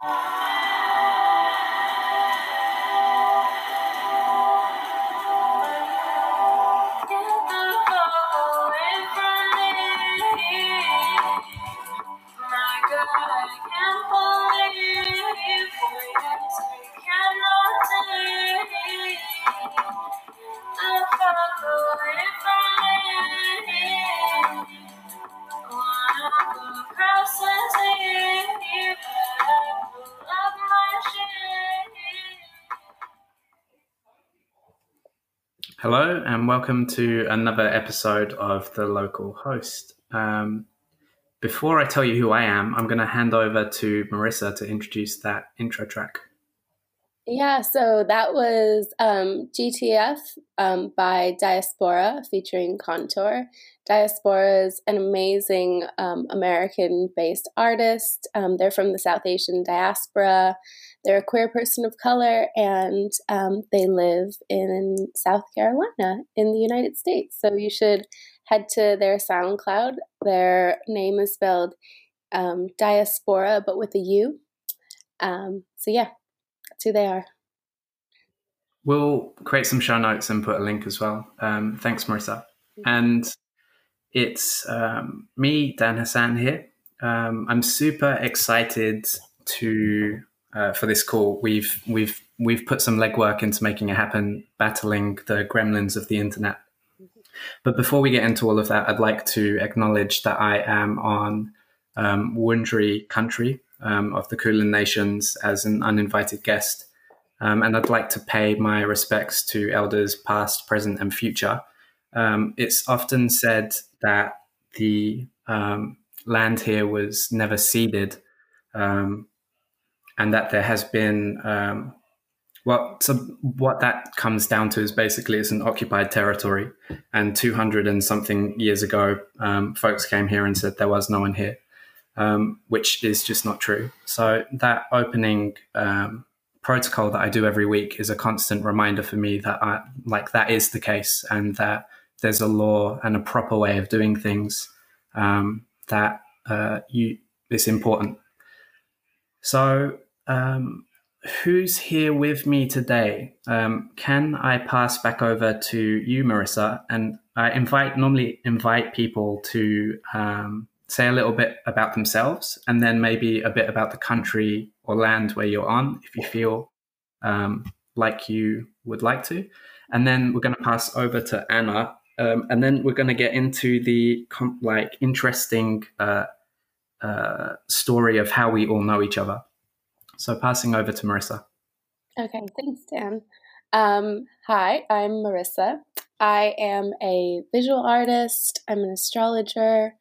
Hello, welcome to another episode of The Local Host. Um, before I tell you who I am, I'm going to hand over to Marissa to introduce that intro track. Yeah, so that was um, GTF um, by Diaspora featuring Contour. Diaspora is an amazing um, American based artist. Um, they're from the South Asian diaspora. They're a queer person of color and um, they live in South Carolina in the United States. So you should head to their SoundCloud. Their name is spelled um, Diaspora, but with a U. Um, so yeah, that's who they are. We'll create some show notes and put a link as well. Um, thanks, Marissa. And it's um, me, Dan Hassan here. Um, I'm super excited to uh, for this call. We've we've we've put some legwork into making it happen, battling the gremlins of the internet. But before we get into all of that, I'd like to acknowledge that I am on um, country um, of the Kulin Nations as an uninvited guest. Um, and I'd like to pay my respects to elders past, present, and future. Um, it's often said that the um, land here was never ceded, um, and that there has been um, well, so what that comes down to is basically it's an occupied territory, and 200 and something years ago, um, folks came here and said there was no one here, which is just not true. So that opening protocol that I do every week is a constant reminder for me that I, like that is the case, and that there's a law and a proper way of doing things um, that uh, you is important. So um, who's here with me today? Um, can I pass back over to you, Marissa? And I invite normally invite people to um, say a little bit about themselves, and then maybe a bit about the country or land where you're on, if you feel um, like you would like to. And then we're going to pass over to Anna, um, and then we're going to get into the like interesting uh, uh, story of how we all know each other. So passing over to Marissa. Okay, thanks, Dan. Um, hi, I'm Marissa. I am a visual artist. I'm an astrologer,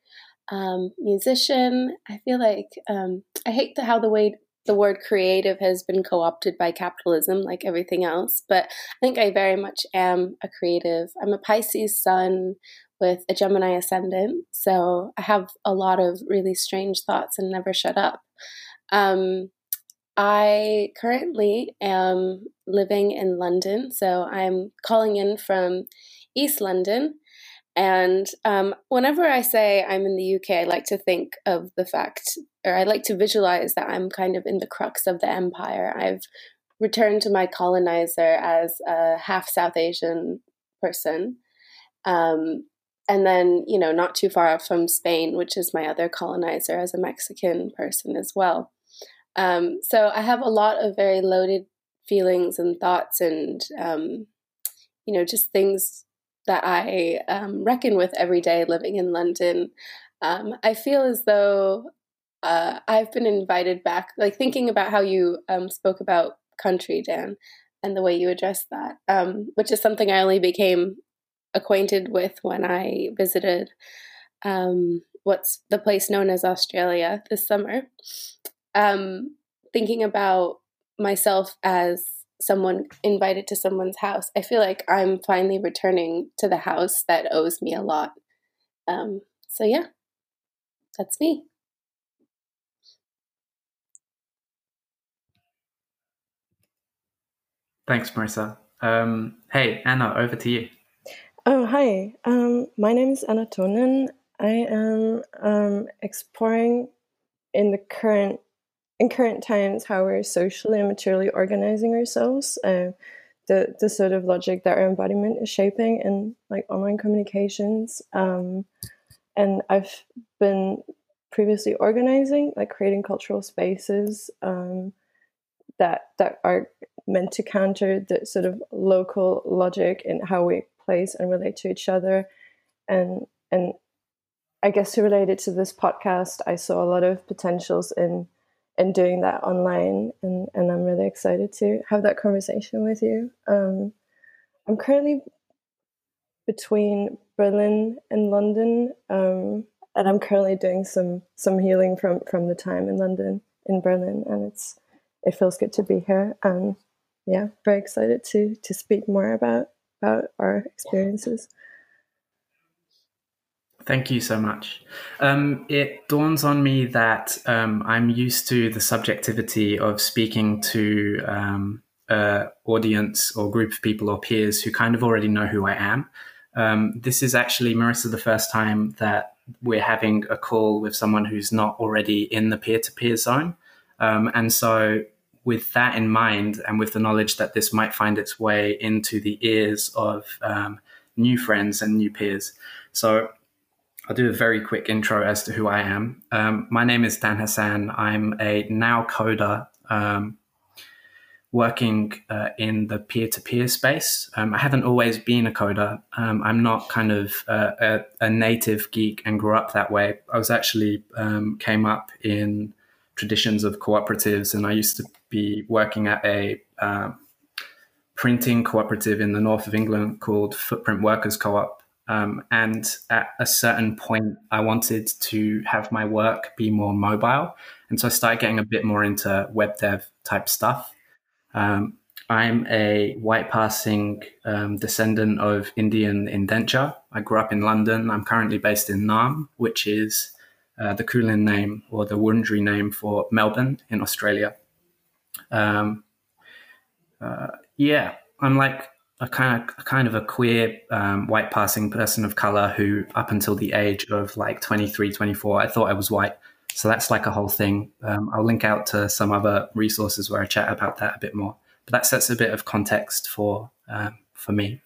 um, musician. I feel like um, I hate the, how the way the word creative has been co-opted by capitalism, like everything else. But I think I very much am a creative. I'm a Pisces sun with a Gemini ascendant, so I have a lot of really strange thoughts and never shut up. Um, I currently am living in London, so I'm calling in from East London. And um, whenever I say I'm in the UK, I like to think of the fact, or I like to visualize that I'm kind of in the crux of the empire. I've returned to my colonizer as a half South Asian person. Um, and then, you know, not too far from Spain, which is my other colonizer as a Mexican person as well. Um, so I have a lot of very loaded feelings and thoughts and, um, you know, just things that I um, reckon with every day living in London. Um, I feel as though uh, I've been invited back, like thinking about how you um, spoke about country, Dan, and the way you addressed that, um, which is something I only became acquainted with when I visited what's the place known as Australia this summer um, thinking about myself as someone invited to someone's house, I feel like I'm finally returning to the house that owes me a lot. Um, so, yeah, that's me. Thanks, Marissa. Um, hey, Anna, over to you. Oh, hi. Um, my name is Anna Tonen. I am um, exploring in the current in current times how we're socially and materially organizing ourselves. Uh, the the sort of logic that our embodiment is shaping in like online communications. Um, and I've been previously organizing, like creating cultural spaces um, that that are meant to counter the sort of local logic in how we place and relate to each other, and and I guess related to this podcast, I saw a lot of potentials in in doing that online, and and I'm really excited to have that conversation with you. Um, I'm currently between Berlin and London, um, and I'm currently doing some some healing from from the time in London in Berlin, and it's it feels good to be here. And yeah, very excited to to speak more about about our experiences. Thank you so much. Um, it dawns on me that um, I'm used to the subjectivity of speaking to um, audience or group of people or peers who kind of already know who I am. Um, this is actually, Marissa, the first time that we're having a call with someone who's not already in the peer to peer zone. Um, and so, with that in mind, and with the knowledge that this might find its way into the ears of um, new friends and new peers. So, I'll do a very quick intro as to who I am. Um, my name is Dan Hassan. I'm a now coder um, working uh, in the peer to peer space. Um, I haven't always been a coder. Um, I'm not kind of uh, a, a, native geek and grew up that way. I was actually um, came up in traditions of cooperatives, and I used to be working at a uh, printing cooperative in the north of England called Footprint Workers Co op. Um, and at a certain point, I wanted to have my work be more mobile. And so I started getting a bit more into web dev type stuff. Um, I'm a white passing um, descendant of Indian indenture. I grew up in London. I'm currently based in Naarm, which is uh, the Kulin name or the Wurundjeri name for Melbourne in Australia. Um, uh, yeah, I'm like a kind of a kind of a queer um, white passing person of color who up until the age of like 23 24 i thought i was white. So that's like a whole thing. Um, i'll link out to some other resources where i chat about that a bit more. But that sets a bit of context for um, for me.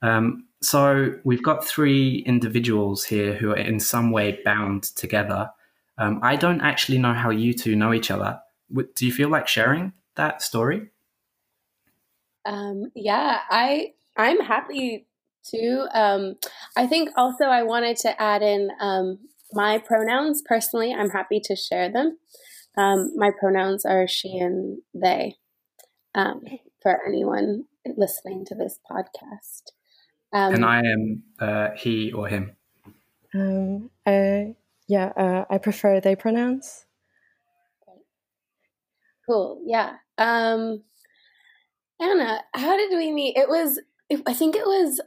Um, so we've got three individuals here who are in some way bound together. Um, i don't actually know how you two know each other. Do you feel like sharing that story um, yeah, I I'm happy to. Um, I think also I wanted to add in um, my pronouns personally. I'm happy to share them. Um, my pronouns are she and they. Um, for anyone listening to this podcast, um, and I am uh, he or him. Um, uh, yeah, uh, I prefer they pronouns. Cool. Yeah. Um, Anna, how did we meet? It was, I think it was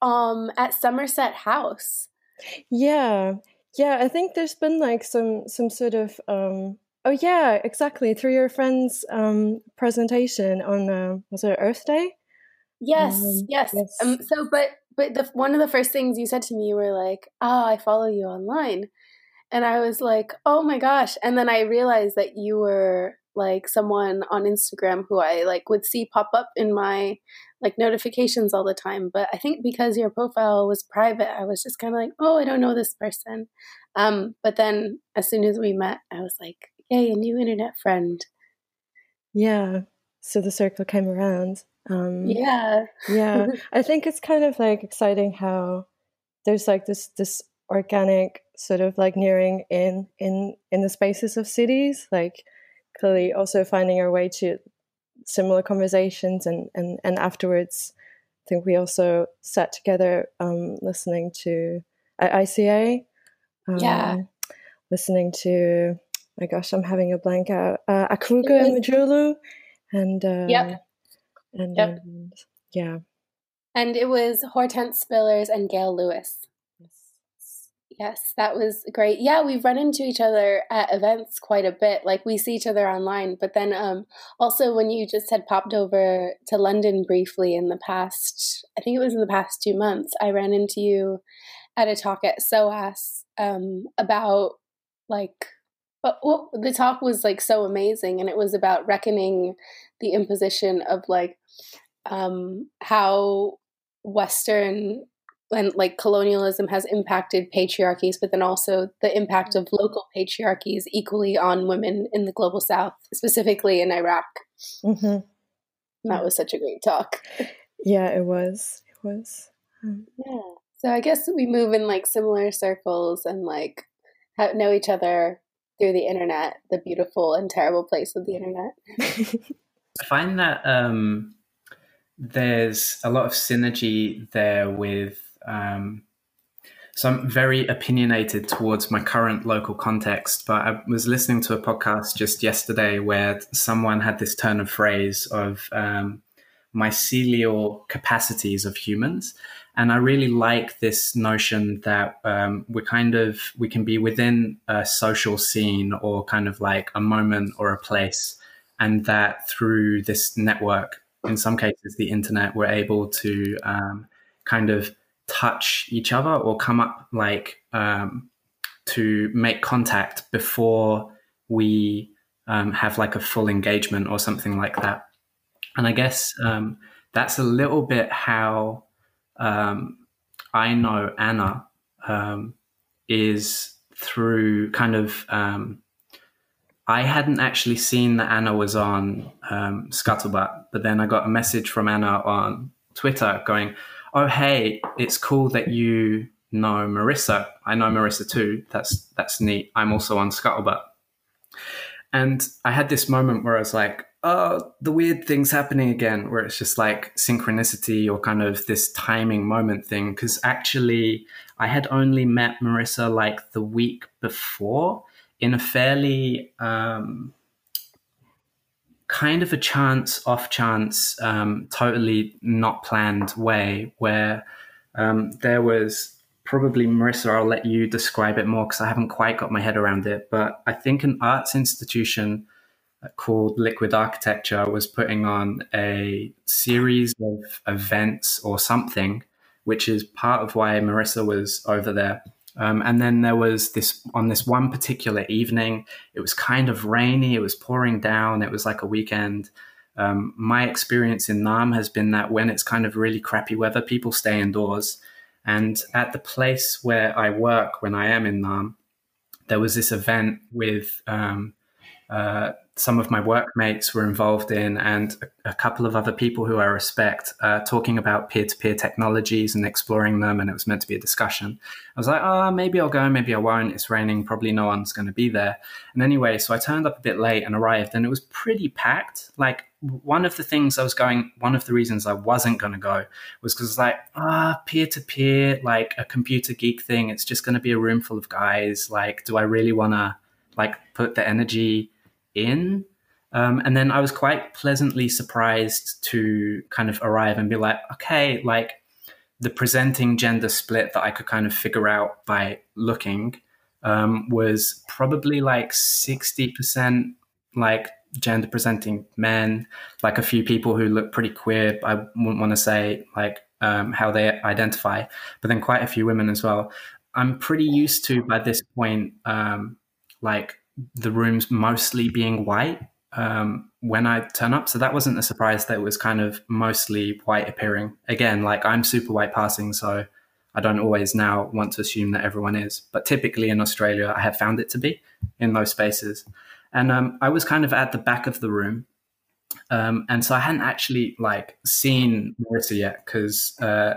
um at Somerset House. Yeah. Yeah, I think there's been like some some sort of um oh yeah, exactly, through your friend's um presentation on uh, was it Earth Day? Yes, um, yes. yes. Um, so but but the one of the first things you said to me you were like, "Oh, I follow you online." And I was like, "Oh my gosh." And then I realized that you were like someone on Instagram who I like would see pop up in my like notifications all the time. But I think because your profile was private, I was just kind of like, oh, I don't know this person. Um, but then as soon as we met, I was like, yay, a new internet friend. Yeah. So the circle came around. Um, yeah. yeah. I think it's kind of like exciting how there's like this this organic sort of like nearing in in in the spaces of cities like clearly also finding our way to similar conversations and and and afterwards i think we also sat together um, listening to at ica um, yeah listening to my gosh i'm having a blank out uh, Akwugo Emejulu and uh, yep. and, yep. and yeah and it was hortense spillers and gail lewis Yes, that was great. Yeah, we've run into each other at events quite a bit. Like we see each other online, but then um, also when you just had popped over to London briefly in the past, I think it was in the past two months, I ran into you at a talk at SOAS um, about like But well, the talk was like so amazing, and it was about reckoning the imposition of like um, how Western and like colonialism has impacted patriarchies, but then also the impact of local patriarchies equally on women in the global South, specifically in Iraq. Mm-hmm. That was such a great talk. Yeah, it was. It was. Um, yeah. So I guess we move in like similar circles and like know each other through the internet, the beautiful and terrible place of the internet. I find that um, there's a lot of synergy there with. Um, so I'm very opinionated towards my current local context, but I was listening to a podcast just yesterday where someone had this turn of phrase of um, mycelial capacities of humans. And I really like this notion that um, we're kind of, we can be within a social scene or kind of like a moment or a place. And that through this network, in some cases, the internet, we're able to um, kind of touch each other or come up like um, to make contact before we um, have like a full engagement or something like that. And I guess um, that's a little bit how um, I know Anna um, is through kind of. Um, I hadn't actually seen that Anna was on Scuttlebutt, but then I got a message from Anna on Twitter going, "Oh, hey, it's cool that you know Marissa. I know Marissa too. That's that's neat. I'm also on Scuttlebutt." And I had this moment where I was like, oh, the weird thing's happening again, where it's just like synchronicity or kind of this timing moment thing. Because actually, I had only met Marissa like the week before in a fairly um, kind of a chance, off chance, um, totally not planned way where um, there was probably Marissa, I'll let you describe it more because I haven't quite got my head around it. But I think an arts institution called Liquid Architecture was putting on a series of events or something, which is part of why Marissa was over there. Um, and then there was this on this one particular evening, it was kind of rainy, it was pouring down, it was like a weekend. Um, my experience in Naarm has been that when it's kind of really crappy weather, people stay indoors. And at the place where I work, when I am in Naarm, there was this event with um, uh, some of my workmates were involved in, and a, couple of other people who I respect, uh, talking about peer to peer technologies and exploring them. And it was meant to be a discussion. I was like, oh, maybe I'll go, maybe I won't. It's raining, probably no one's going to be there. And anyway, so I turned up a bit late and arrived, and it was pretty packed. Like, one of the things I was going, one of the reasons I wasn't going to go was because, like, ah, peer to peer, like a computer geek thing, it's just going to be a room full of guys. Like, do I really want to, like, put the energy? In. Um, and then I was quite pleasantly surprised to kind of arrive and be like, okay, like the presenting gender split that I could kind of figure out by looking um, was probably like 60% like gender presenting men, like a few people who look pretty queer. I wouldn't want to say like um, how they identify, but then quite a few women as well. I'm pretty used to by this point, um, like the rooms mostly being white um, when I turn up. So that wasn't a surprise that it was kind of mostly white appearing. Again, like I'm super white passing, so I don't always now want to assume that everyone is. But typically in Australia, I have found it to be in those spaces. And um, I was kind of at the back of the room. Um, and so I hadn't actually like seen Marissa yet because uh,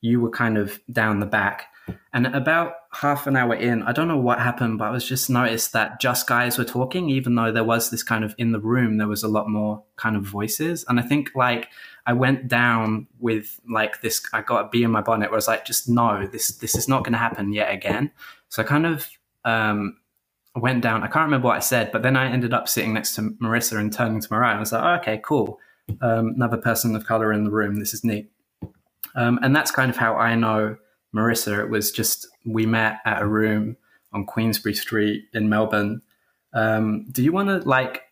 you were kind of down the back. And about half an hour in, I don't know what happened, but I was just noticed that just guys were talking, even though there was this kind of in the room, there was a lot more kind of voices. And I think like I went down with like this, I got a bee in my bonnet where I was like, just no, this, this is not going to happen yet again. So I kind of, um, went down. I can't remember what I said, but then I ended up sitting next to Marissa and turning to my right. I was like, oh, okay, cool. Um, another person of color in the room. This is neat. Um, and that's kind of how I know Marissa. It was just we met at a room on Queensberry Street in Melbourne. Um, do you want to like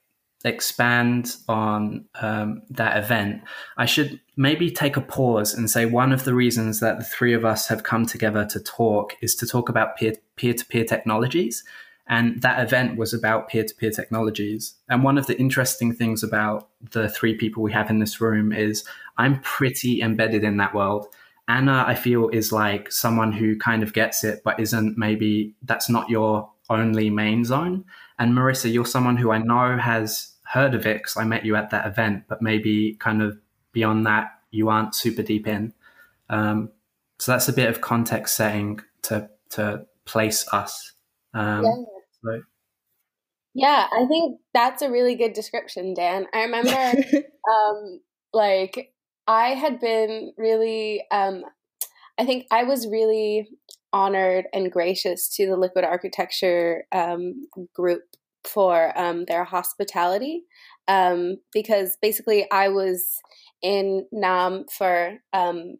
expand on um, that event? I should maybe take a pause and say one of the reasons that the three of us have come together to talk is to talk about peer to peer technologies And that event was about peer to peer technologies. And one of the interesting things about the three people we have in this room is I'm pretty embedded in that world. Anna, I feel, is like someone who kind of gets it, but isn't maybe that's not your only main zone. And Marissa, you're someone who I know has heard of it because I met you at that event, but maybe kind of beyond that, you aren't super deep in. Um, so that's a bit of context setting to to place us. Um, yeah. So. yeah, I think that's a really good description, Dan. I remember, um, like, I had been really, um, I think I was really honored and gracious to the Liquid Architecture um, group for um, their hospitality um, because basically I was in Naarm for um,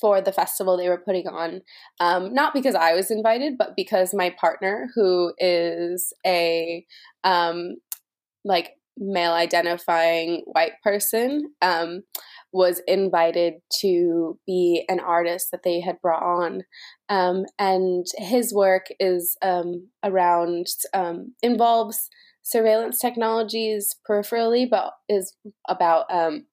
for the festival they were putting on, um, not because I was invited, but because my partner, who is a um, like male identifying white person, um, was invited to be an artist that they had brought on. Um, and his work is um, around, um, involves surveillance technologies peripherally, but is about um,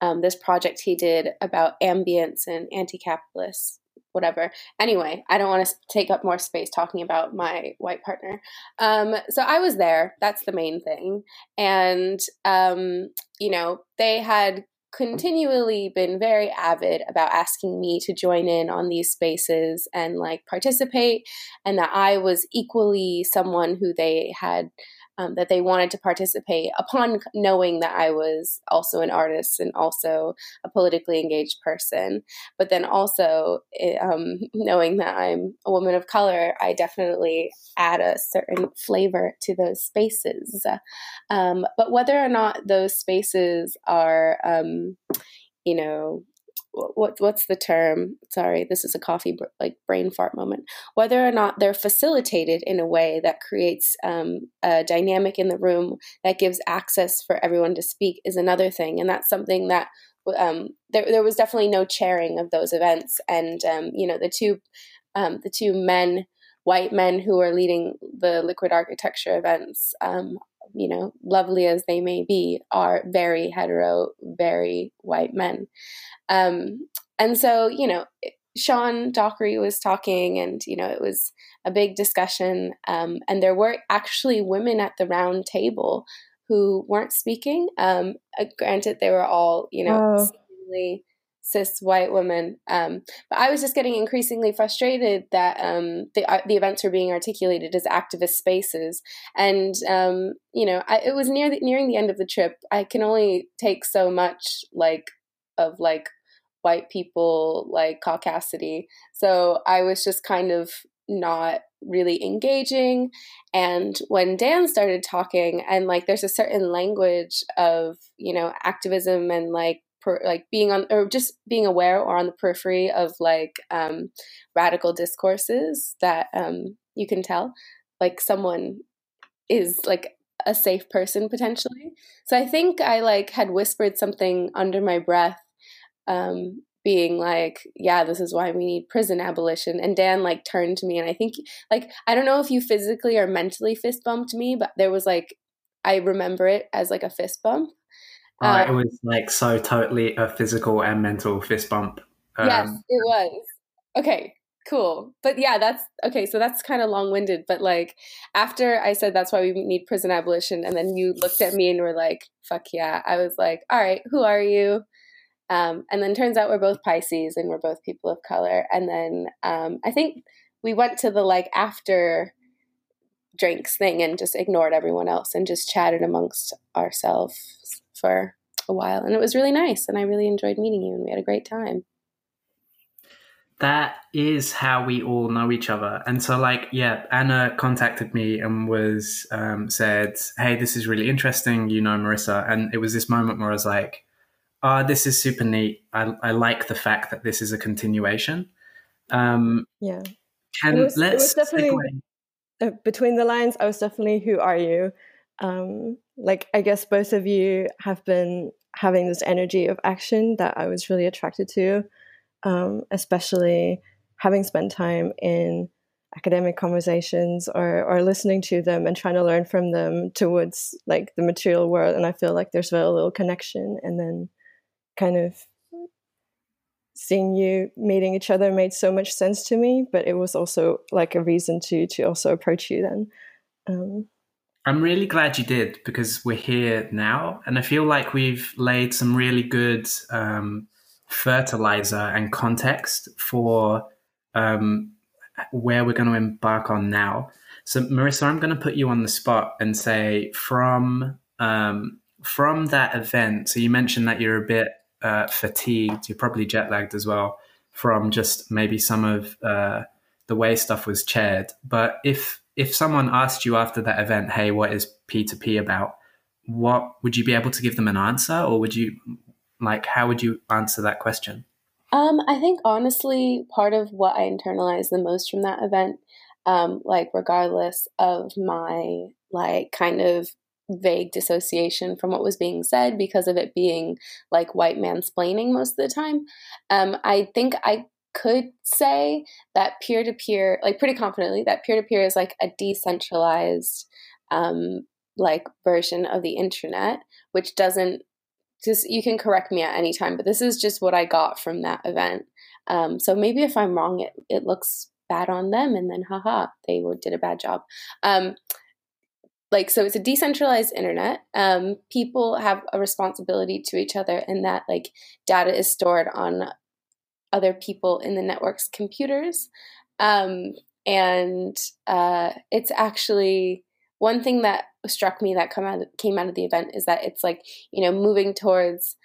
um, this project he did about ambience and anti capitalist whatever. Anyway, I don't want to take up more space talking about my white partner. Um, so I was there. That's the main thing. And, um, you know, they had continually been very avid about asking me to join in on these spaces and like participate and that I was equally someone who they had um, that they wanted to participate upon knowing that I was also an artist and also a politically engaged person. But then also um, knowing that I'm a woman of color, I definitely add a certain flavor to those spaces. Um, but whether or not those spaces are, um, you know, what what's the term? Sorry this is a coffee like brain fart moment. Whether or not they're facilitated in a way that creates um, a dynamic in the room that gives access for everyone to speak is another thing and that's something that um, there, there was definitely no chairing of those events and um, you know the two um, the two men white men who are leading the liquid architecture events um, you know, lovely as they may be, are very hetero, very white men. Um, and so, you know, Sean Dockray was talking, and, you know, it was a big discussion. Um, and there were actually women at the round table who weren't speaking. Um, uh, granted, they were all, you know, oh cis white woman. Um, but I was just getting increasingly frustrated that um, the uh, the events were being articulated as activist spaces, and um, you know, I, it was near the, nearing the end of the trip. I can only take so much like of like white people like caucasity, so I was just kind of not really engaging and when dan started talking and like there's a certain language of you know activism and like per, like being on or just being aware or on the periphery of like um, radical discourses that um, you can tell like someone is like a safe person potentially. So i think i like had whispered something under my breath um, being like yeah this is why we need prison abolition. And dan like turned to me and i think like i don't know if you physically or mentally fist bumped me but there was like i remember it as like a fist bump uh, it was like so totally a physical and mental fist bump. Um, yes, it was. Okay, cool. But yeah, that's okay. So that's kind of long winded. But like after I said that's why we need prison abolition, and then you looked at me and were like, "Fuck yeah!" I was like, "All right, who are you?" Um, and then turns out we're both Pisces and we're both people of color. And then um, I think we went to the like after drinks thing and just ignored everyone else and just chatted amongst ourselves for a while. And it was really nice. And I really enjoyed meeting you. And we had a great time. That is how we all know each other. And so, like, yeah, Anna contacted me and was um, said, Hey, this is really interesting. You know, Marissa. And it was this moment where I was like, Oh, this is super neat. I, I like the fact that this is a continuation. Um, yeah. Can it was, let's it was definitely uh, between the lines. I was definitely who are you? Um, like I guess both of you have been having this energy of action that I was really attracted to, um, especially having spent time in academic conversations or or listening to them and trying to learn from them towards like the material world. And i feel like there's very little connection. And then kind of seeing you meeting each other made so much sense to me but it was also like a reason to to also approach you then. Um, i'm really glad you did because we're here now and i feel like we've laid some really good um, fertilizer and context for um, where we're going to embark on now. So, Marissa, I'm going to put you on the spot and say from um, from that event. So, you mentioned that you're a bit uh, fatigued. You're probably jet lagged as well from just maybe some of uh, the way stuff was chaired. But if if someone asked you after that event, "Hey, what is P2P about?" What would you be able to give them an answer, or would you like how would you answer that question? Um, I think honestly, part of what I internalized the most from that event, um, like regardless of my like kind of vague dissociation from what was being said because of it being like white mansplaining most of the time, um, I think I could say that peer to peer, like pretty confidently, that peer to peer is like a decentralized um, like version of the internet, which doesn't just you can correct me at any time, but this is just what I got from that event. Um, so maybe if I'm wrong, it, it looks bad on them, and then haha, they did a bad job. Um, like so, it's a decentralized internet. Um, people have a responsibility to each other, and that like data is stored on other people in the network's computers, um, and uh, it's actually one thing that struck me that come out came out of the event is that it's like you know moving towards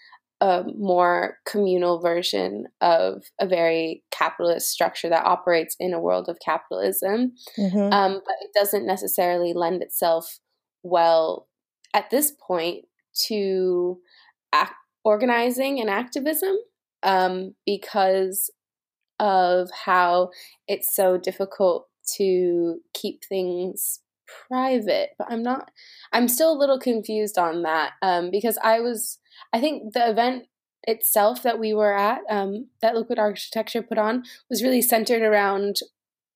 a more communal version of a very capitalist structure that operates in a world of capitalism, mm-hmm. um, but it doesn't necessarily lend itself well at this point to act, organizing and activism um, because of how it's so difficult to keep things private, but I'm not. I'm still a little confused on that um, because I was. I think the event itself that we were at, um, that Liquid Architecture put on, was really centered around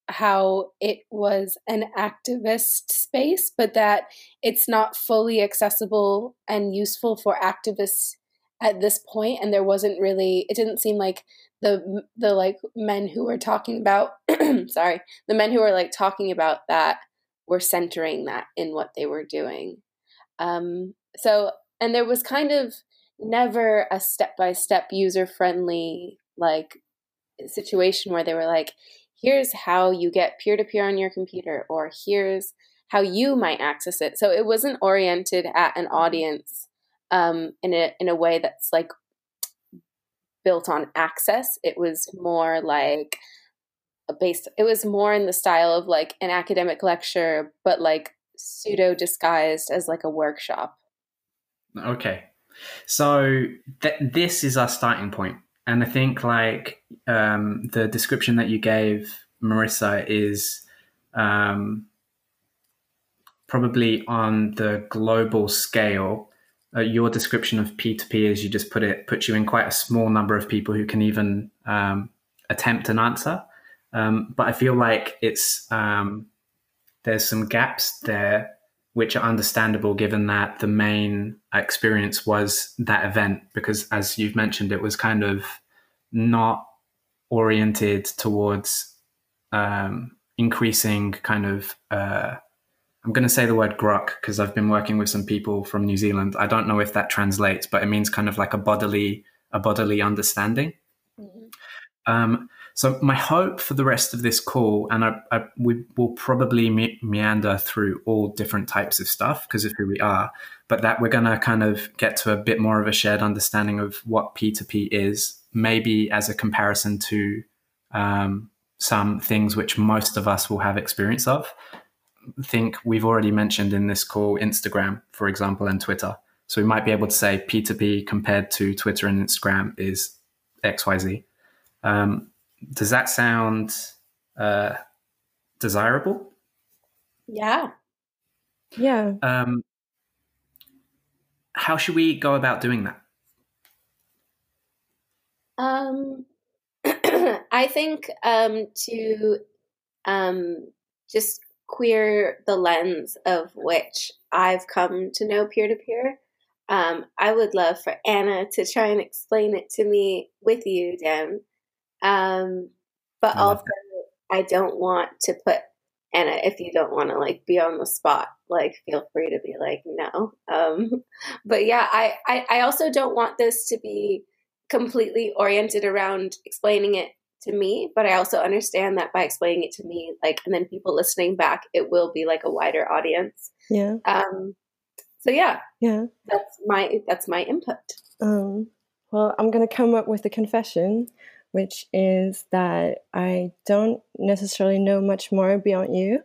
how it was an activist space, but that it's not fully accessible and useful for activists at this point and there wasn't really it didn't seem like the the like men who were talking about sorry the men who were like talking about that were centering that in what they were doing. Um, so, and there was kind of never a step by step user friendly like situation where they were like, here's how you get peer to peer on your computer, or here's how you might access it. So it wasn't oriented at an audience um, in a in a way that's like built on access. It was more like a base. it was more in the style of like an academic lecture but like pseudo disguised as like a workshop okay so th- this is our starting point and i think like um, the description that you gave marissa is um, probably on the global scale uh, your description of p2p as you just put it puts you in quite a small number of people who can even um, attempt an answer. Um, but I feel like it's um, there's some gaps there which are understandable given that the main experience was that event because as you've mentioned it was kind of not oriented towards um, increasing kind of uh, i'm going to say the word grok because i've been working with some people from new zealand i don't know if that translates but it means kind of like a bodily a bodily understanding mm-hmm. um, so my hope for the rest of this call, and I, I, we will probably me- meander through all different types of stuff because of who we are, but that we're going to kind of get to a bit more of a shared understanding of what P2P is, maybe as a comparison to um, some things which most of us will have experience of. I think we've already mentioned in this call Instagram, for example, and Twitter. So we might be able to say P2P compared to Twitter and Instagram is XYZ. Um, does that sound uh, desirable? Yeah. Yeah. Um, how should we go about doing that? Um, I think um, to um, just queer the lens of which I've come to know peer to peer. I would love for Anna to try and explain it to me with you, Dan. Um, but also, I don't want to put Anna if you don't want to like be on the spot. Like, feel free to be like, no. Um, but yeah, I, I I also don't want this to be completely oriented around explaining it to me, but I also understand that by explaining it to me, like, and then people listening back, it will be like a wider audience. Yeah. Um, so yeah, yeah, that's my that's my input. Um, well, I'm gonna come up with a confession, which is that I don't necessarily know much more beyond you.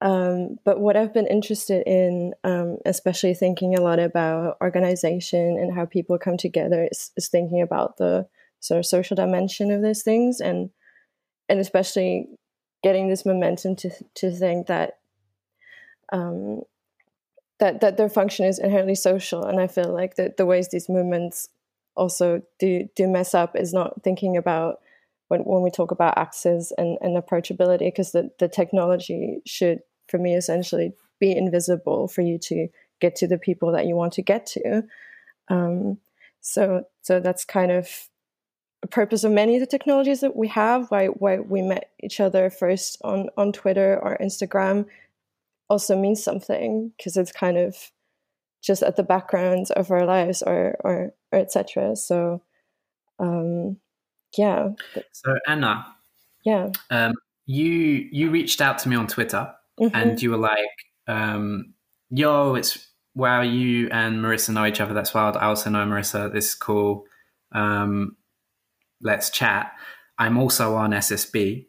Um, but what I've been interested in, um, especially thinking a lot about organization and how people come together, is, is thinking about the sort of social dimension of those things, and and especially getting this momentum to to think that um, that that their function is inherently social. And I feel like the the ways these movements also do do mess up is not thinking about when when we talk about access and, and approachability, because the, the technology should, for me, essentially be invisible for you to get to the people that you want to get to. Um, so so that's kind of purpose of many of the technologies that we have. Why why we met each other first on on Twitter or Instagram also means something because it's kind of just at the background of our lives or or, or etc so um yeah. So anna. Yeah. Um you you reached out to me on twitter mm-hmm. and you were like um yo it's wow you and marissa know each other that's wild. I also know marissa this is cool um let's chat i'm also on ssb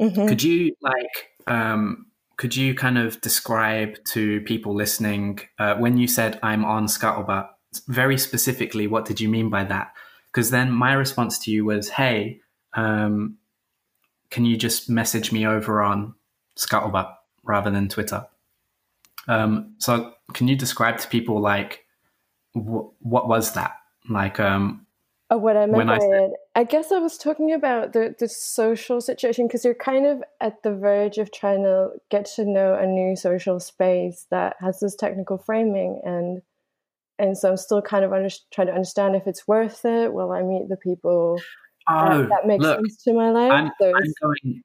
mm-hmm. could you like um could you kind of describe to people listening uh, when you said I'm on Scuttlebutt, very specifically, what did you mean by that? Because then my response to you was, hey, um, can you just message me over on Scuttlebutt rather than Twitter? Um, so can you describe to people like wh- what was that like? Um, Oh, what I meant by I it, I guess I was talking about the, the social situation because you're kind of at the verge of trying to get to know a new social space that has this technical framing, and and so I'm still kind of under, trying to understand if it's worth it. Will I meet the people oh, that, that makes look, sense to my life? I'm, so I'm going.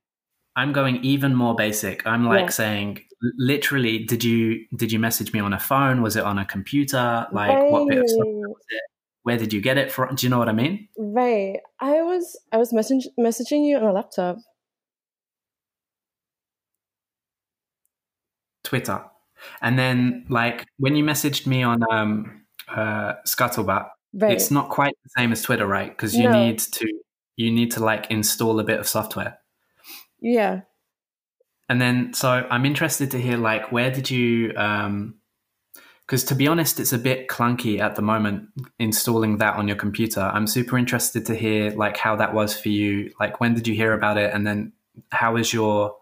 I'm going even more basic. I'm like yeah. saying, literally, did you did you message me on a phone? Was it on a computer? Like, right. what bit of stuff was it? Where did you get it from? Do you know what I mean? Right. I was I was message, messaging you on a laptop. Twitter. And then like when you messaged me on um uh Scuttlebutt, right. it's not quite the same as Twitter, right? Because you no. need to you need to like install a bit of software. Yeah. And then so I'm interested to hear like where did you um because to be honest, it's a bit clunky at the moment installing that on your computer. I'm super interested to hear like how that was for you. Like when did you hear about it, and then how is your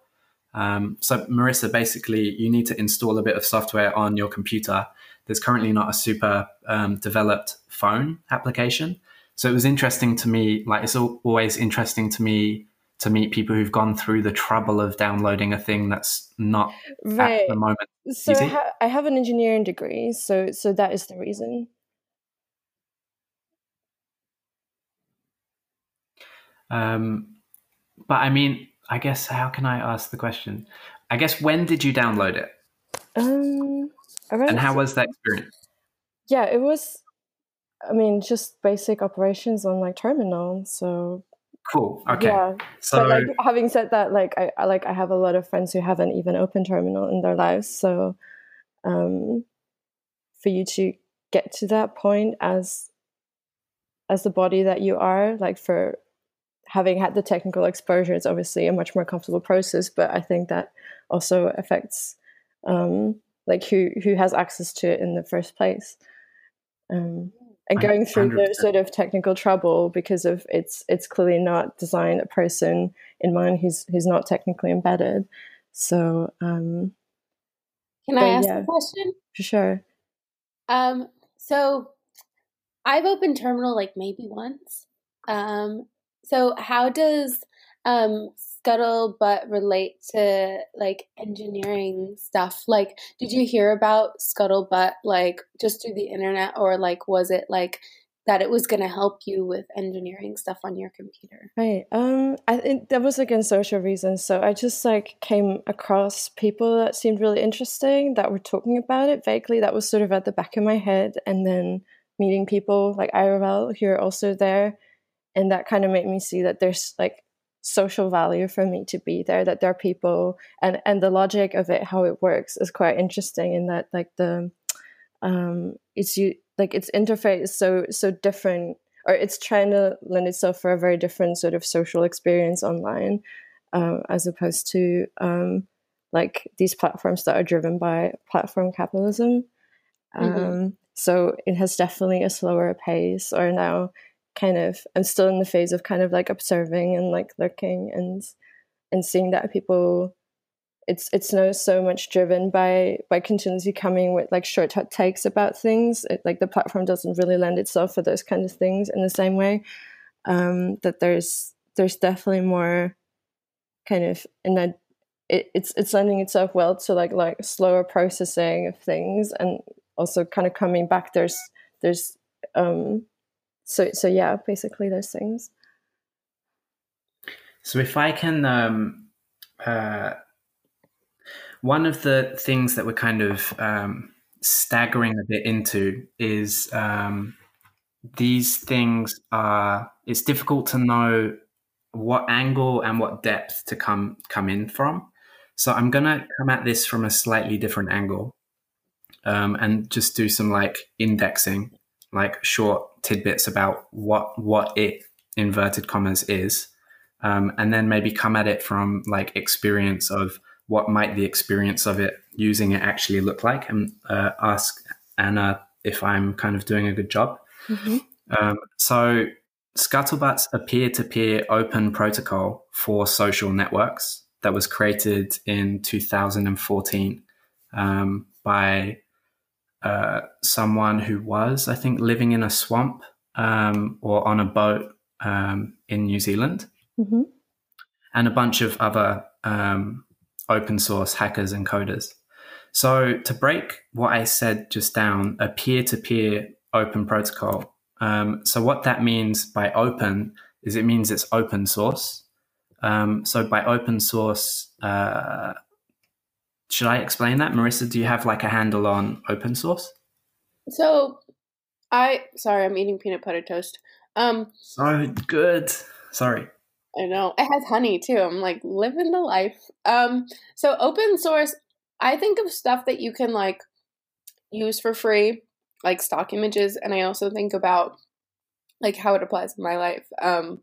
um, so Marissa? Basically, you need to install a bit of software on your computer. There's currently not a super um, developed phone application, so it was interesting to me. Like it's always interesting to me to meet people who've gone through the trouble of downloading a thing that's not right. at the moment so I, ha- I, have an engineering degree so so that is the reason. Um but i mean i guess how can i ask the question? I guess when did you download it? Um and how was that experience? Yeah it was i mean just basic operations on like terminal so Cool. Okay. Yeah. So, but like having said that, like I, I like I have a lot of friends who haven't even opened terminal in their lives. So, um, for you to get to that point as as the body that you are, like for having had the technical exposure, it's obviously a much more comfortable process. But I think that also affects um, like who who has access to it in the first place. Um, and going through 100%. the sort of technical trouble because of it's it's clearly not designed a person in mind who's who's not technically embedded. So um can I ask yeah, a question? For sure. Um so I've opened terminal like maybe once. Um so how does um scuttlebutt relate to like engineering stuff? Like, did you hear about scuttlebutt like just through the internet, or like was it like that it was going to help you with engineering stuff on your computer? Right. Um, I think that was again social reasons. So I just like came across people that seemed really interesting that were talking about it vaguely. That was sort of at the back of my head, and then meeting people like IRL who are also there, and that kind of made me see that there's like social value for me to be there. That there are people, and and the logic of it, how it works, is quite interesting. In that like the um, it's you like its interface is so so different or it's trying to lend itself for a very different sort of social experience online um, as opposed to um, like these platforms that are driven by platform capitalism mm-hmm. um, so it has definitely a slower pace or now kind of i'm still in the phase of kind of like observing and like looking and and seeing that people it's it's no so much driven by by continuously coming with like short takes about things. It, like the platform doesn't really lend itself for those kind of things in the same way. Um, that there's there's definitely more kind of and that it, it's it's lending itself well to like like slower processing of things and also kind of coming back. There's there's um so so yeah basically those things. So if I can um uh one of the things that we're kind of um, staggering a bit into is um, these things are. It's difficult to know what angle and what depth to come come in from. So I'm gonna come at this from a slightly different angle, um, and just do some like indexing, like short tidbits about what what it inverted commas is, um, and then maybe come at it from like experience of what might the experience of it using it actually look like and uh, ask Anna if I'm kind of doing a good job. Mm-hmm. Um, so, Scuttlebutt's a peer to peer open protocol for social networks that was created in 2014 um, by uh, someone who was, I think, living in a swamp um, or on a boat um, in New Zealand, mm-hmm. and a bunch of other um, open source hackers and coders. So to break what I said just down, a peer-to-peer open protocol. Um, so what that means by open is it means it's open source. Um, so by open source, uh, should I explain that, Marissa? Do you have like a handle on open source? So, I sorry, I'm eating peanut butter toast. Um, so good. Sorry. I know. It has honey too. I'm like living the life. Um so open source, I think of stuff that you can like use for free, like stock images, and I also think about like how it applies in my life. Um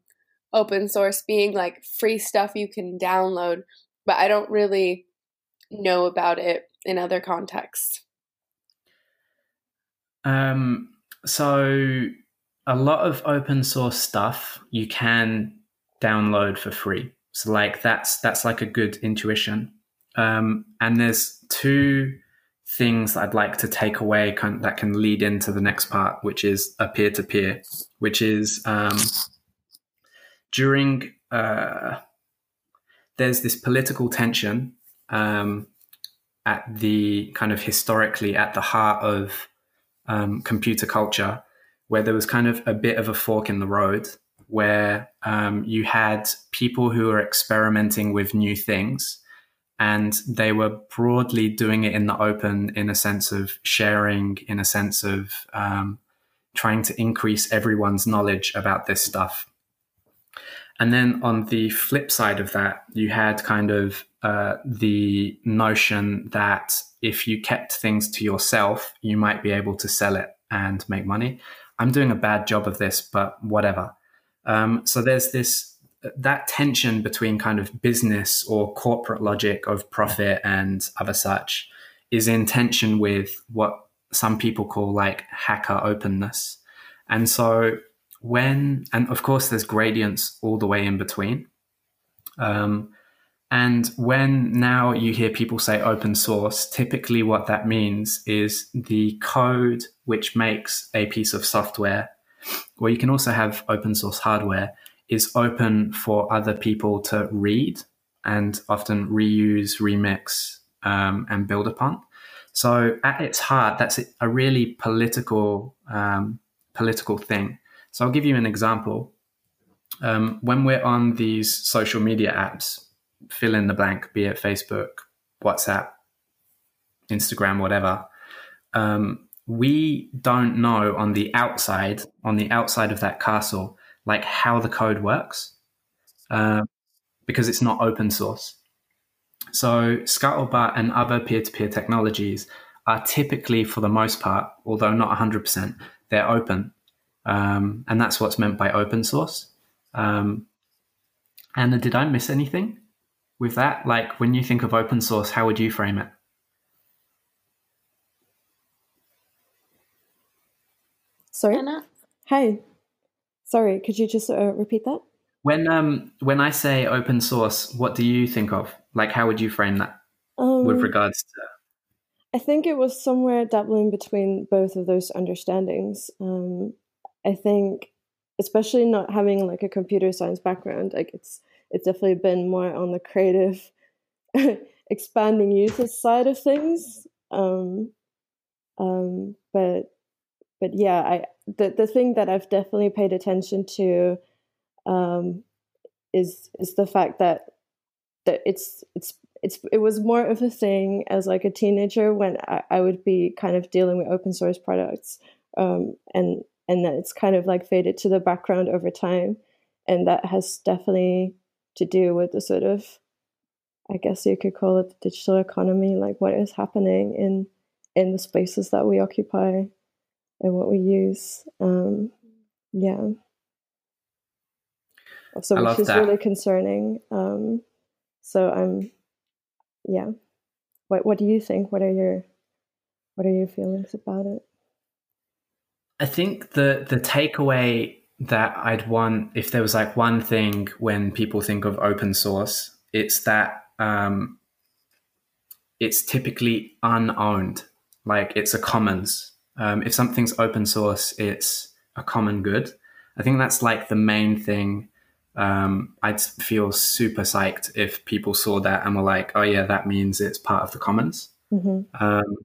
open source being like free stuff you can download, but I don't really know about it in other contexts. Um so a lot of open source stuff you can download for free. So like that's that's like a good intuition. Um, and there's two things that I'd like to take away kind that can lead into the next part, which is a peer to peer, which is um, during uh, there's this political tension um, at the kind of historically at the heart of um, computer culture, where there was kind of a bit of a fork in the road where um, you had people who were experimenting with new things and they were broadly doing it in the open in a sense of sharing in a sense of um, trying to increase everyone's knowledge about this stuff and then on the flip side of that you had kind of uh, the notion that if you kept things to yourself you might be able to sell it and make money i'm doing a bad job of this but whatever um, so there's this that tension between kind of business or corporate logic of profit and other such is in tension with what some people call like hacker openness. And so when, and of course, there's gradients all the way in between. Um, and when now you hear people say open source, typically what that means is the code which makes a piece of software where you can also have open source hardware, is open for other people to read and often reuse, remix, um, and build upon. So at its heart, that's a really political um, political thing. So I'll give you an example. Um, when we're on these social media apps, fill in the blank, be it Facebook, WhatsApp, Instagram, whatever. Um, we don't know on the outside, on the outside of that castle, like how the code works, uh, because it's not open source. So Scuttlebutt and other peer-to-peer technologies are typically, for the most part, although not 100%, they're open, um, and that's what's meant by open source. Um, Anna, did I miss anything with that? Like when you think of open source, how would you frame it? Sorry. Anna? Hi. Sorry, could you just uh, repeat that? When um when I say open source, what do you think of? Like, how would you frame that um, with regards to? I think it was somewhere dabbling between both of those understandings. Um, I think, especially not having like a computer science background, like it's it's definitely been more on the creative, expanding uses side of things. Um, um, but but yeah, I the the thing that I've definitely paid attention to um, is is the fact that that it's it's it's it was more of a thing as like a teenager when I, I would be kind of dealing with open source products um, and and that it's kind of like faded to the background over time and that has definitely to do with the sort of I guess you could call it the digital economy, like what is happening in in the spaces that we occupy and what we use. Um, yeah. So which is that. really concerning. Um, so I'm, yeah. What What do you think? What are your What are your feelings about it? I think the the takeaway that I'd want if there was like one thing when people think of open source, it's that um, it's typically unowned. Like it's a commons um, if something's open source, it's a common good. I think that's like the main thing. Um, I'd feel super psyched if people saw that and were like, "Oh yeah, that means it's part of the commons." Mm-hmm. Um,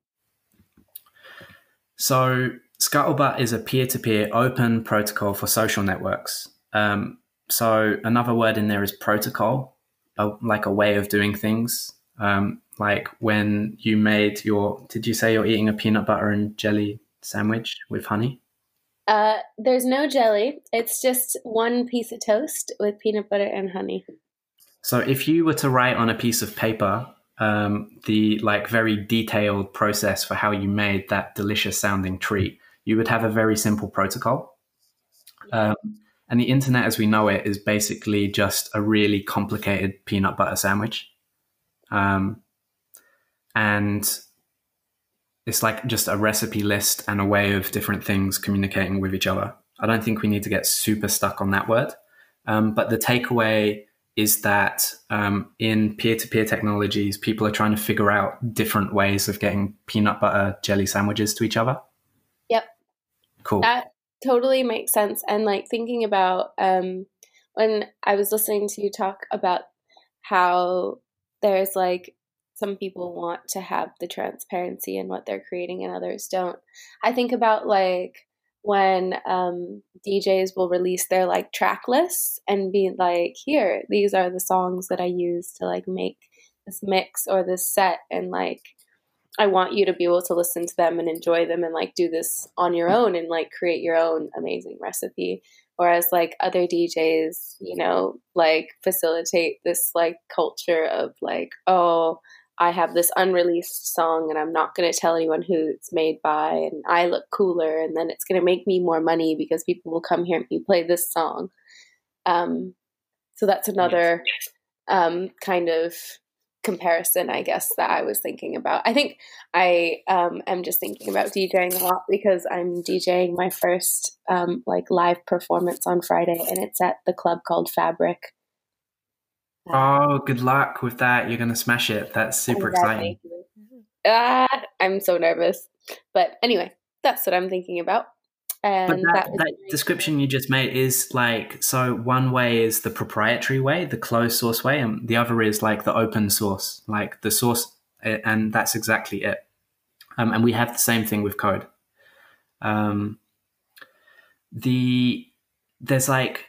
so Scuttlebutt is a peer-to-peer open protocol for social networks. Um, so another word in there is protocol, a, like a way of doing things. Um, like when you made your did you say you're eating a peanut butter and jelly sandwich with honey uh, there's no jelly it's just one piece of toast with peanut butter and honey so if you were to write on a piece of paper um, the like very detailed process for how you made that delicious sounding treat you would have a very simple protocol um, and the internet as we know it is basically just a really complicated peanut butter sandwich um, and it's like just a recipe list and a way of different things communicating with each other. I don't think we need to get super stuck on that word. Um, but the takeaway is that um, in peer to peer technologies, people are trying to figure out different ways of getting peanut butter jelly sandwiches to each other. Cool. That totally makes sense. And like thinking about um, when I was listening to you talk about how there's like some people want to have the transparency in what they're creating and others don't. I think about like when um, DJs will release their like track lists and be like, here, these are the songs that I use to like make this mix or this set. And like, I want you to be able to listen to them and enjoy them and like do this on your own and like create your own amazing recipe. Whereas like other DJs, you know, like facilitate this like culture of like, oh, I have this unreleased song and I'm not going to tell anyone who it's made by and I look cooler and then it's going to make me more money because people will come here and play this song. Um, so that's another um, kind of comparison, I guess, that I was thinking about. I think I um, am just thinking about DJing a lot because I'm DJing my first um, like live performance on Friday and it's at the club called Fabric Oh, good luck with that. You're going to smash it. That's super exciting. Ah, I'm so nervous. But anyway, that's what I'm thinking about. And but that, that, that description you just made is like so one way is the proprietary way, the closed source way, and the other is like the open source, like the source, and that's exactly it. Um, and we have the same thing with code. Um, the there's like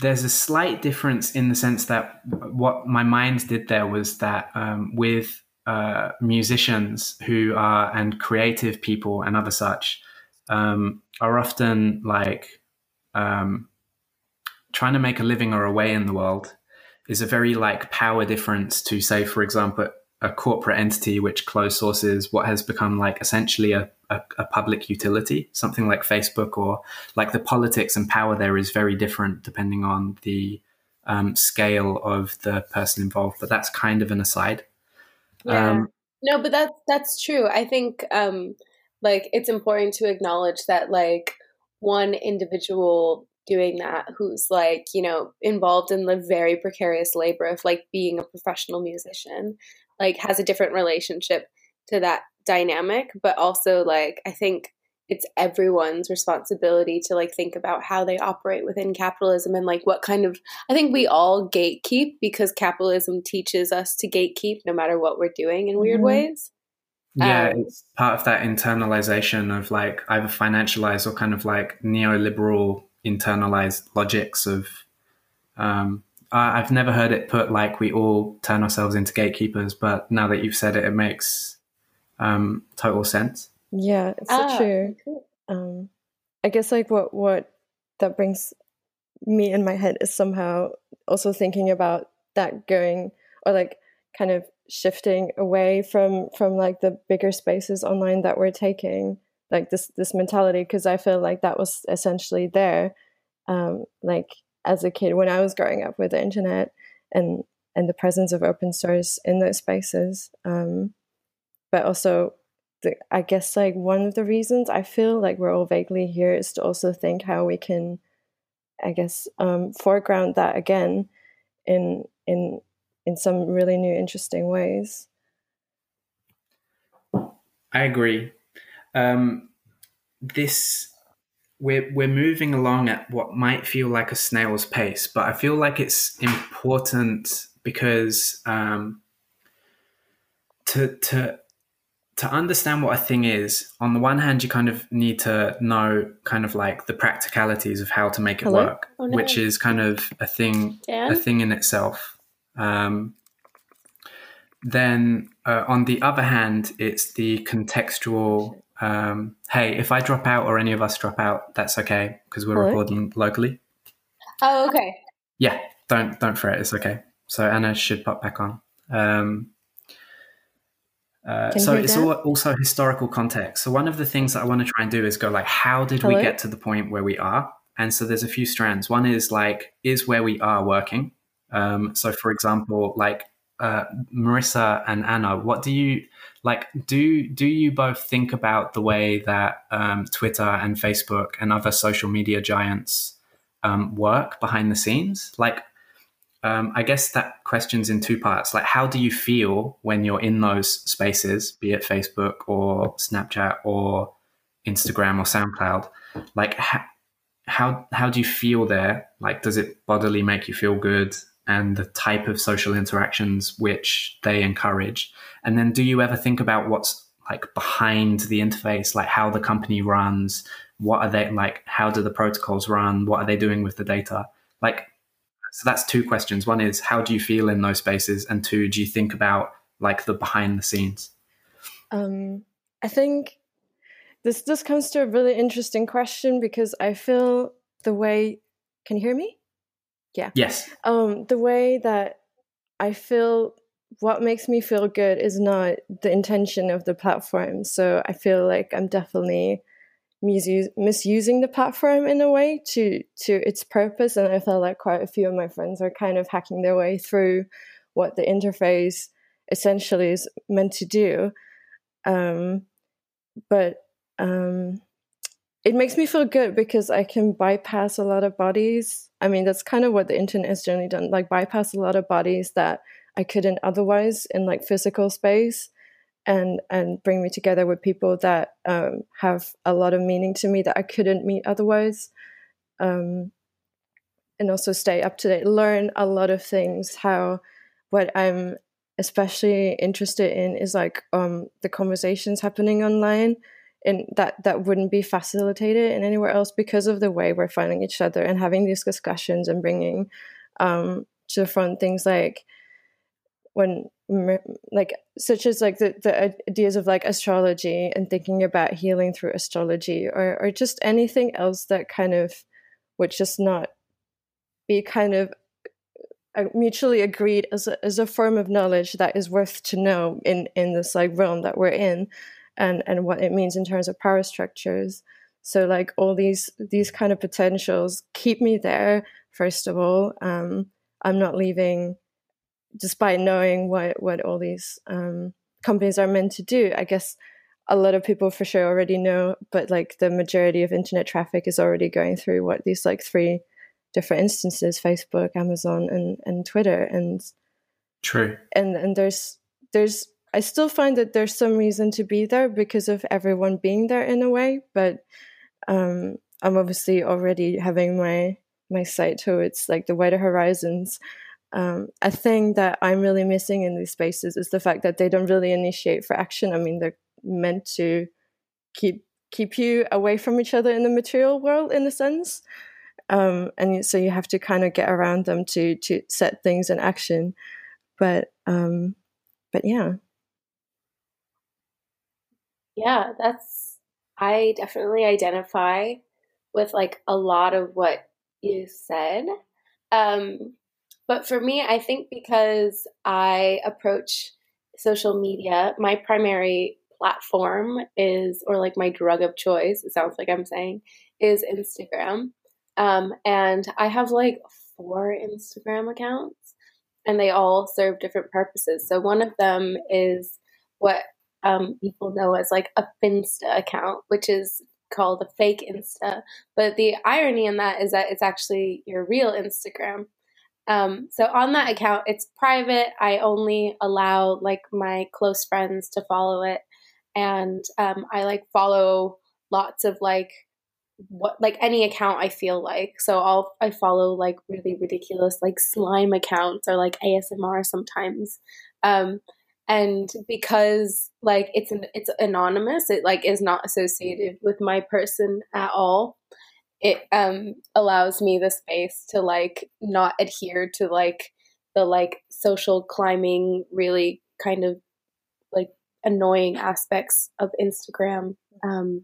there's a slight difference in the sense that what my mind did there was that um, with uh, musicians who are and creative people and other such um, are often like um, trying to make a living or a way in the world is a very like power difference to say for example a corporate entity which closed sources what has become like essentially a, a, a, public utility, something like Facebook or like the politics and power there is very different depending on the um, scale of the person involved. But that's kind of an aside. Yeah. Um, no, but that's that's true. I think um, like it's important to acknowledge that like one individual doing that who's like you know involved in the very precarious labor of like being a professional musician like has a different relationship to that dynamic but also like i think it's everyone's responsibility to like think about how they operate within capitalism and like what kind of i think we all gatekeep because capitalism teaches us to gatekeep no matter what we're doing in weird mm-hmm. ways yeah um, it's part of that internalization of like either financialized or kind of like neoliberal internalized logics of um, I've never heard it put like we all turn ourselves into gatekeepers, but now that you've said it, it makes um, total sense. Yeah, it's so ah, true. Cool. Um, I guess like what what that brings me in my head is somehow also thinking about that going or like kind of shifting away from from like the bigger spaces online that we're taking like this this mentality because I feel like that was essentially there um, like as a kid when I was growing up with the internet and and the presence of open source in those spaces. Um, but also, the, I guess like one of the reasons I feel like we're all vaguely here is to also think how we can, I guess, um, foreground that again in in in some really new interesting ways. I agree. Um, this we're we're moving along at what might feel like a snail's pace, but I feel like it's important because um, to to to understand what a thing is, on the one hand, you kind of need to know kind of like the practicalities of how to make it Hello? work, oh, no. which is kind of a thing Dan? a thing in itself. Um, then uh, on the other hand, it's the contextual um, hey, if I drop out or any of us drop out, that's okay because we're Hello? recording locally. Oh, okay. Yeah, don't don't fret. It's okay. So Anna should pop back on. Um, uh, so it's all, also historical context. So one of the things that I want to try and do is go like, how did Hello? we get to the point where we are? And so there's a few strands. One is like, is where we are working. Um, so for example, like uh, Marissa and Anna, what do you like? Do do you both think about the way that um, Twitter and Facebook and other social media giants um, work behind the scenes? Like, um, I guess that question's in two parts. Like, how do you feel when you're in those spaces, be it Facebook or Snapchat or Instagram or SoundCloud? Like, ha- how how do you feel there? Like, does it bodily make you feel good? And the type of social interactions which they encourage? And then do you ever think about what's like behind the interface, like how the company runs? What are they like? How do the protocols run? What are they doing with the data? Like, so that's two questions. One is how do you feel in those spaces? And two, do you think about like the behind the scenes? Um, I think this this comes to a really interesting question because I feel the way. Can you hear me? Yeah. Yes. Um, the way that I feel what makes me feel good is not the intention of the platform. So I feel like I'm definitely misuse- misusing the platform in a way to to its purpose, and I feel like quite a few of my friends are kind of hacking their way through what the interface essentially is meant to do. Um, but um, it makes me feel good because I can bypass a lot of bodies. I mean, that's kind of what the internet has generally done, like bypass a lot of bodies that I couldn't otherwise in like physical space. and and bring me together with people that um, have a lot of meaning to me that I couldn't meet otherwise. Um, and also stay up to date, learn a lot of things. How what I'm especially interested in is like um, the conversations happening online, and that that wouldn't be facilitated in anywhere else because of the way we're finding each other and having these discussions and bringing um, to the front things like when like such as like the, the ideas of like astrology and thinking about healing through astrology or, or just anything else that kind of would just not be kind of uh, mutually agreed as a, as a form of knowledge that is worth to know in in this like realm that we're in and and what it means in terms of power structures so like all these these kind of potentials keep me there first of all um i'm not leaving despite knowing what what all these um, companies are meant to do, I guess a lot of people for sure already know, but like the majority of internet traffic is already going through what these like three different instances: Facebook, Amazon, and and Twitter. And true. And and there's there's I still find that there's some reason to be there because of everyone being there in a way, but um, I'm obviously already having my my sight towards like the wider horizons um, a thing that I'm really missing in these spaces is the fact that they don't really initiate for action. I mean, they're meant to keep keep you away from each other in the material world, in a sense, um, and so you have to kind of get around them to to set things in action. But um, but yeah, yeah, that's I definitely identify with like a lot of what you said. Um, but for me, I think because I approach social media, my primary platform is, or like my drug of choice, it sounds like I'm saying, is Instagram. Um, and I have like four Instagram accounts and they all serve different purposes. So one of them is what um, people know as like a Finsta account, which is called a fake Insta. But the irony in that is that it's actually your real Instagram. Um, so on that account, it's private. I only allow like my close friends to follow it, and um, I like follow lots of like what like any account I feel like. So I'll I follow like really ridiculous like slime accounts or like ASMR sometimes. Um, and because like it's an, it's anonymous, it like is not associated with my person at all it um allows me the space to like not adhere to like the like social climbing really kind of like annoying aspects of Instagram. Um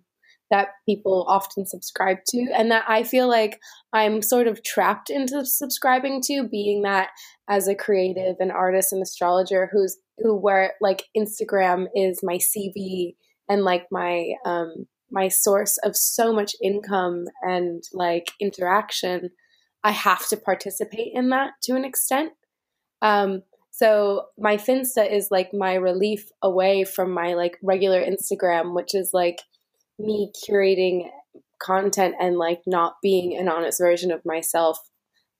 that people often subscribe to and that I feel like I'm sort of trapped into subscribing to being that as a creative and artist and astrologer who's who where like Instagram is my CV and like my um my source of so much income and like interaction, I have to participate in that to an extent. Um, so my Finsta is like my relief away from my like regular Instagram, which is like me curating content and like not being an honest version of myself,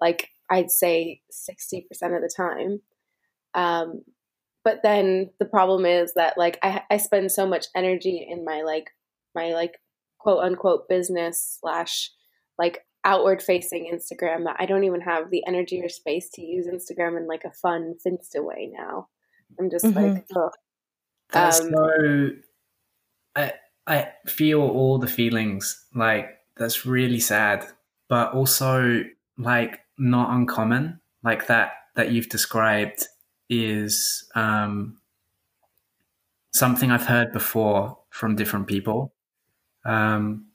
like I'd say 60% of the time. Um, but then the problem is that like I, I spend so much energy in my like my like quote unquote business slash like outward facing Instagram that I don't even have the energy or space to use Instagram in like a fun Finsta way now. I'm just mm-hmm. like, oh. That's um, so. I I feel all the feelings. Like that's really sad, but also like not uncommon. Like that that you've described is um, something I've heard before from different people. Um,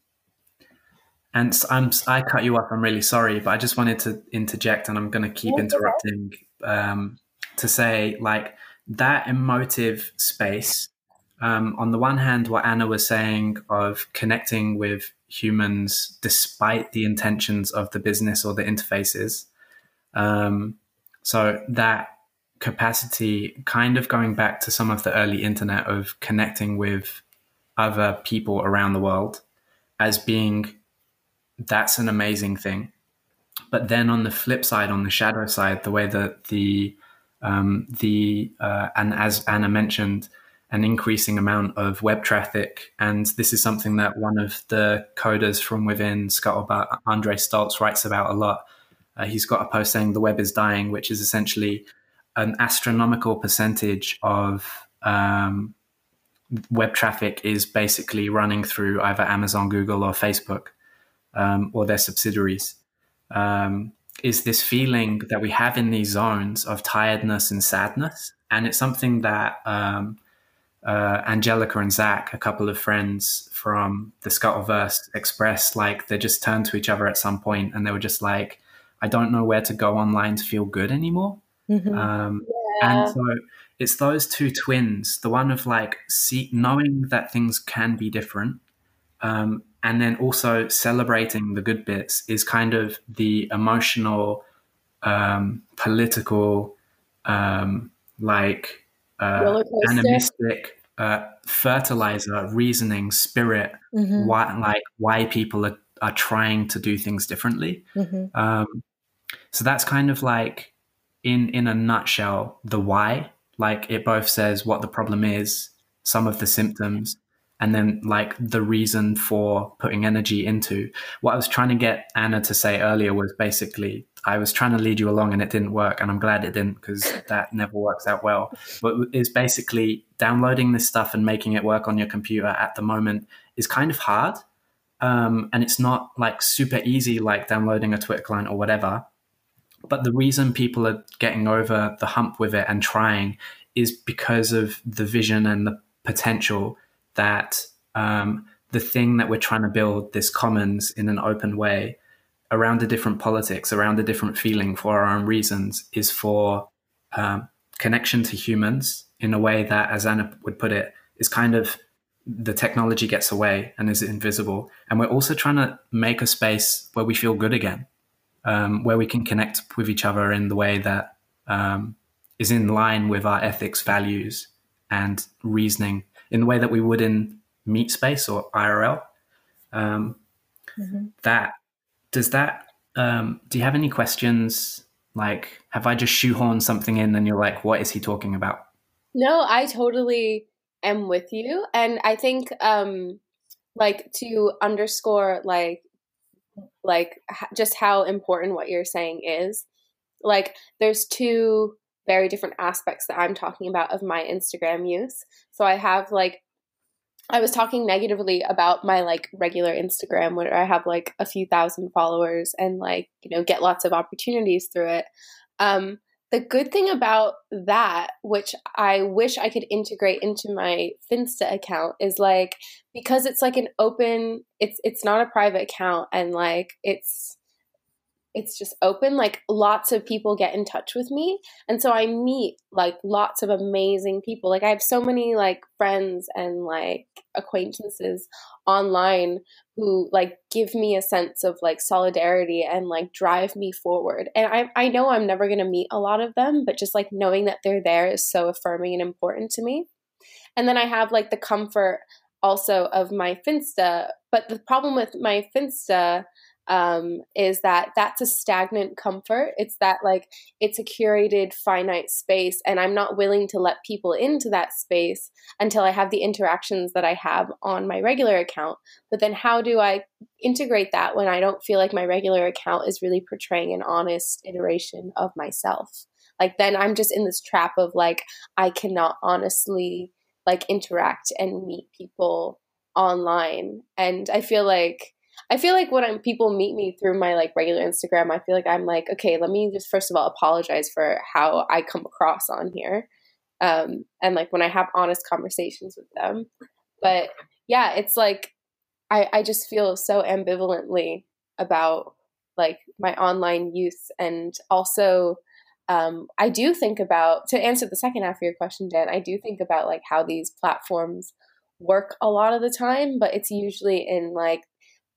and I'm I cut you off. I'm really sorry, but I just wanted to interject, and I'm going to keep interrupting um, to say like that emotive space. Um, on the one hand, what Anna was saying of connecting with humans despite the intentions of the business or the interfaces. Um, so that capacity, kind of going back to some of the early internet of connecting with other people around the world as being that's an amazing thing. But then on the flip side, on the shadow side, the way that the um, the uh, and as Anna mentioned, an increasing amount of web traffic. And this is something that one of the coders from within Scuttlebutt, Andre Staltz, writes about a lot. Uh, he's got a post saying the web is dying, which is essentially an astronomical percentage of um, web traffic is basically running through either Amazon, Google, or Facebook, um, or their subsidiaries. Um, is this feeling that we have in these zones of tiredness and sadness, and it's something that um, uh, Angelica and Zach, a couple of friends from the Scuttleverse, Express, like they just turned to each other at some point and they were just like, I don't know where to go online to feel good anymore. Mm-hmm. Um, yeah. And so it's those two twins the one of like see, knowing that things can be different. Um, and then also celebrating the good bits is kind of the emotional, um, political, um, like uh, animistic uh, fertilizer, reasoning, spirit, mm-hmm. why like why people are, are trying to do things differently. Mm-hmm. Um, so that's kind of like in in a nutshell the why. Like it both says what the problem is, some of the symptoms, and then like the reason for putting energy into. What I was trying to get Anna to say earlier was basically I was trying to lead you along and it didn't work, and I'm glad it didn't because that never works out well. But it's basically downloading this stuff and making it work on your computer at the moment is kind of hard, um, and it's not like super easy like downloading a Twitter client or whatever. But the reason people are getting over the hump with it and trying is because of the vision and the potential that um, the thing that we're trying to build, this commons in an open way, around a different politics, around a different feeling for our own reasons, is for um, connection to humans in a way that, as Anna would put it, is kind of the technology gets away and is invisible. And we're also trying to make a space where we feel good again, um, where we can connect with each other in the way that um, is in line with our ethics, values, and reasoning, in the way that we would in meet space or IRL. Um, mm-hmm. That does that um, do you have any questions? Like have i just shoehorned something in and you're like what is he talking about? No i totally am with you. And i think um like to underscore like like just how important what you're saying is like there's two very different aspects that i'm talking about of my instagram use. So i have like I was talking negatively about my like regular Instagram where I have like a few thousand followers and like, you know, get lots of opportunities through it. Um, the good thing about that, which I wish I could integrate into my Finsta account, is like because it's like an open, it's it's not a private account and like it's it's just open like lots of people get in touch with me and so i meet like lots of amazing people. Like i have so many like friends and like acquaintances online who like give me a sense of like solidarity and like drive me forward. And i i know i'm never going to meet a lot of them but just like knowing that they're there is so affirming and important to me. And then i have like the comfort also of my finsta but the problem with my finsta um, is that that's a stagnant comfort. It's that like it's a curated finite space, and I'm not willing to let people into that space until I have the interactions that I have on my regular account. But then, how do I integrate that when I don't feel like my regular account is really portraying an honest iteration of myself? Like, then I'm just in this trap of like, I cannot honestly like interact and meet people online. And I feel like I feel like when I'm, people meet me through my like regular Instagram, I feel like I'm like, okay, let me just first of all apologize for how I come across on here, um, and like when I have honest conversations with them. But yeah, it's like I I just feel so ambivalently about like my online use, and also um, I do think about to answer the second half of your question, Dan. I do think about like how these platforms work a lot of the time, but it's usually in like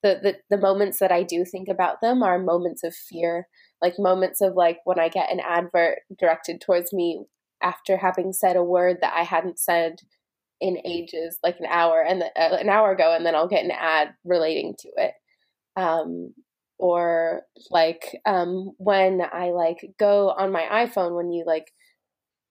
the, the the moments that I do think about them are moments of fear, like moments of like when I get an advert directed towards me after having said a word that I hadn't said in ages, like an hour and the, uh, an hour ago, and then I'll get an ad relating to it. Um, or like um, when I like go on my iPhone when you like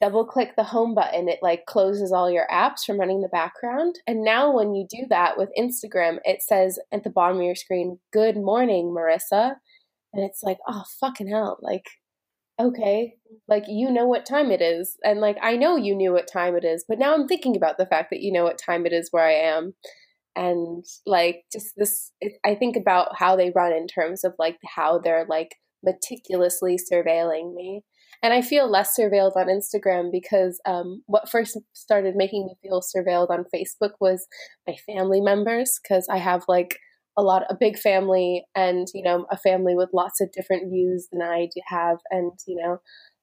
double click the home button, it like closes all your apps from running the background. And now when you do that with Instagram, it says at the bottom of your screen, Good morning, Marissa. And it's like, oh, fucking hell. Like, okay, like you know what time it is. And like, I know you knew what time it is, but now I'm thinking about the fact that you know what time it is where I am. And like, just this, it, I think about how they run in terms of like how they're like meticulously surveilling me. And I feel less surveilled on Instagram because um, what first started making me feel surveilled on Facebook was my family members because I have like a lot a big family and you know a family with lots of different views than I do have and you know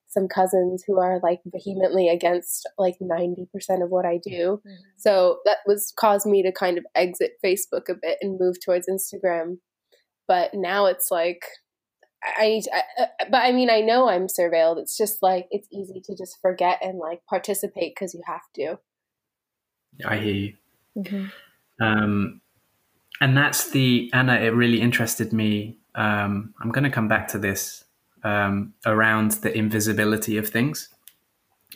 some cousins who are like vehemently against like 90% of what I do. Mm-hmm. So that was caused me to kind of exit Facebook a bit and move towards Instagram. But now it's like I need to, I, but I mean, I know I'm surveilled. It's just like, it's easy to just forget and like participate because you have to. I hear you. Mm-hmm. Um, and that's the, Anna, it really interested me. Um, I'm going to come back to this um, around the invisibility of things.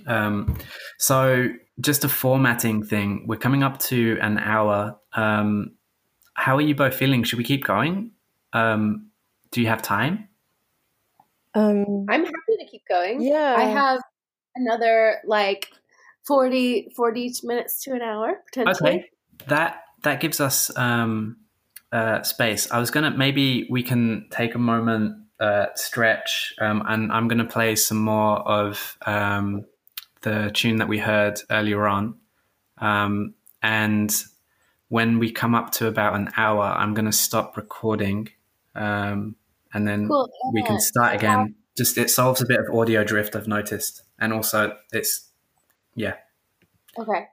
Um, so, just a formatting thing. We're coming up to an hour. Um, how are you both feeling? Should we keep going? Um, do you have time? Um, I'm happy to keep going. Yeah. I have another like 40, 40 minutes to an hour potentially. Okay. That that gives us um, uh, space. I was gonna maybe we can take a moment, uh, stretch, um, and I'm gonna play some more of um, the tune that we heard earlier on, um, and when we come up to about an hour, I'm gonna stop recording. Um, and then cool. we can start again. Just it solves a bit of audio drift I've noticed, and also it's yeah. Okay.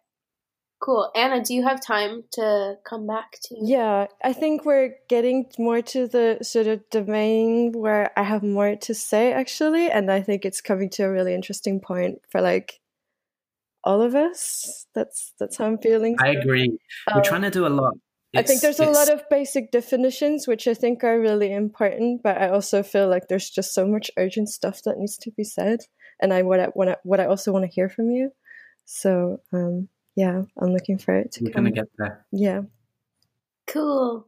Cool. Anna, do you have time to come back to? Yeah, I think we're getting more to the sort of domain where I have more to say actually, and I think it's coming to a really interesting point for like all of us. That's that's how I'm feeling. I agree. Um, we're trying to do a lot I think there's a lot of basic definitions which I think are really important, but I also feel like there's just so much urgent stuff that needs to be said, and I what I want what I also want to hear from you. So um, yeah, I'm looking for it to. We're come. gonna get there. Yeah. Cool.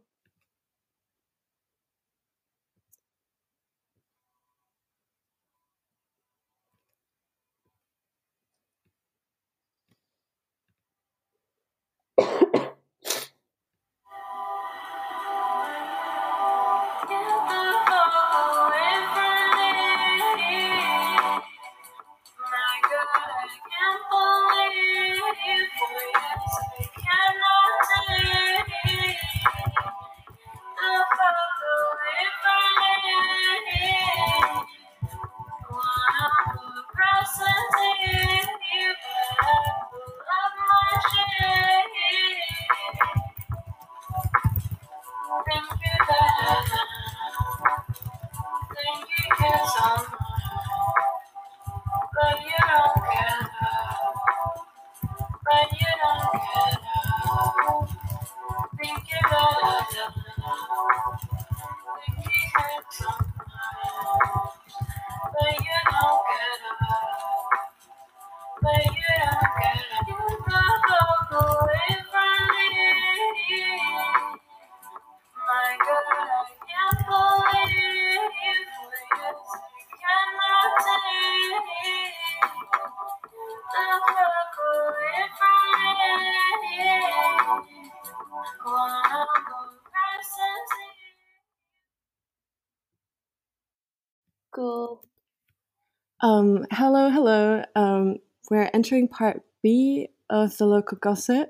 Hello. Um, we're entering part B of the local gossip.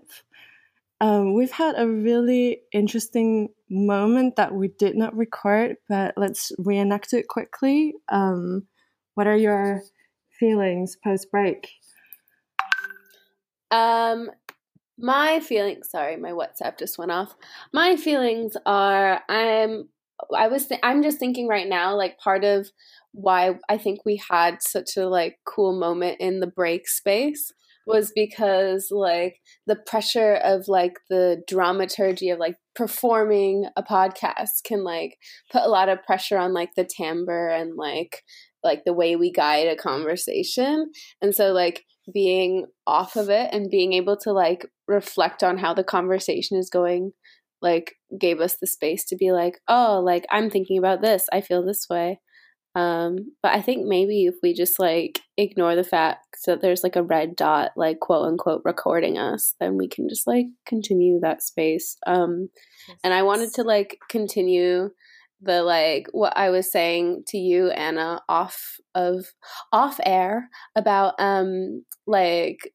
Um, we've had a really interesting moment that we did not record, but let's reenact it quickly. Um, what are your feelings post break? Um, my feelings. Sorry, my WhatsApp just went off. My feelings are I'm. I was. Th- I'm just thinking right now. Like part of why I think we had such a like cool moment in the break space was because like the pressure of like the dramaturgy of like performing a podcast can like put a lot of pressure on like the timbre and like like the way we guide a conversation. And so like being off of it and being able to like reflect on how the conversation is going like gave us the space to be like oh like i'm thinking about this. I feel this way um but i think maybe if we just like ignore the fact that there's like a red dot like quote unquote recording us then we can just like continue that space. Um and i wanted to like continue the like what I was saying to you, Anna, off of off air about um like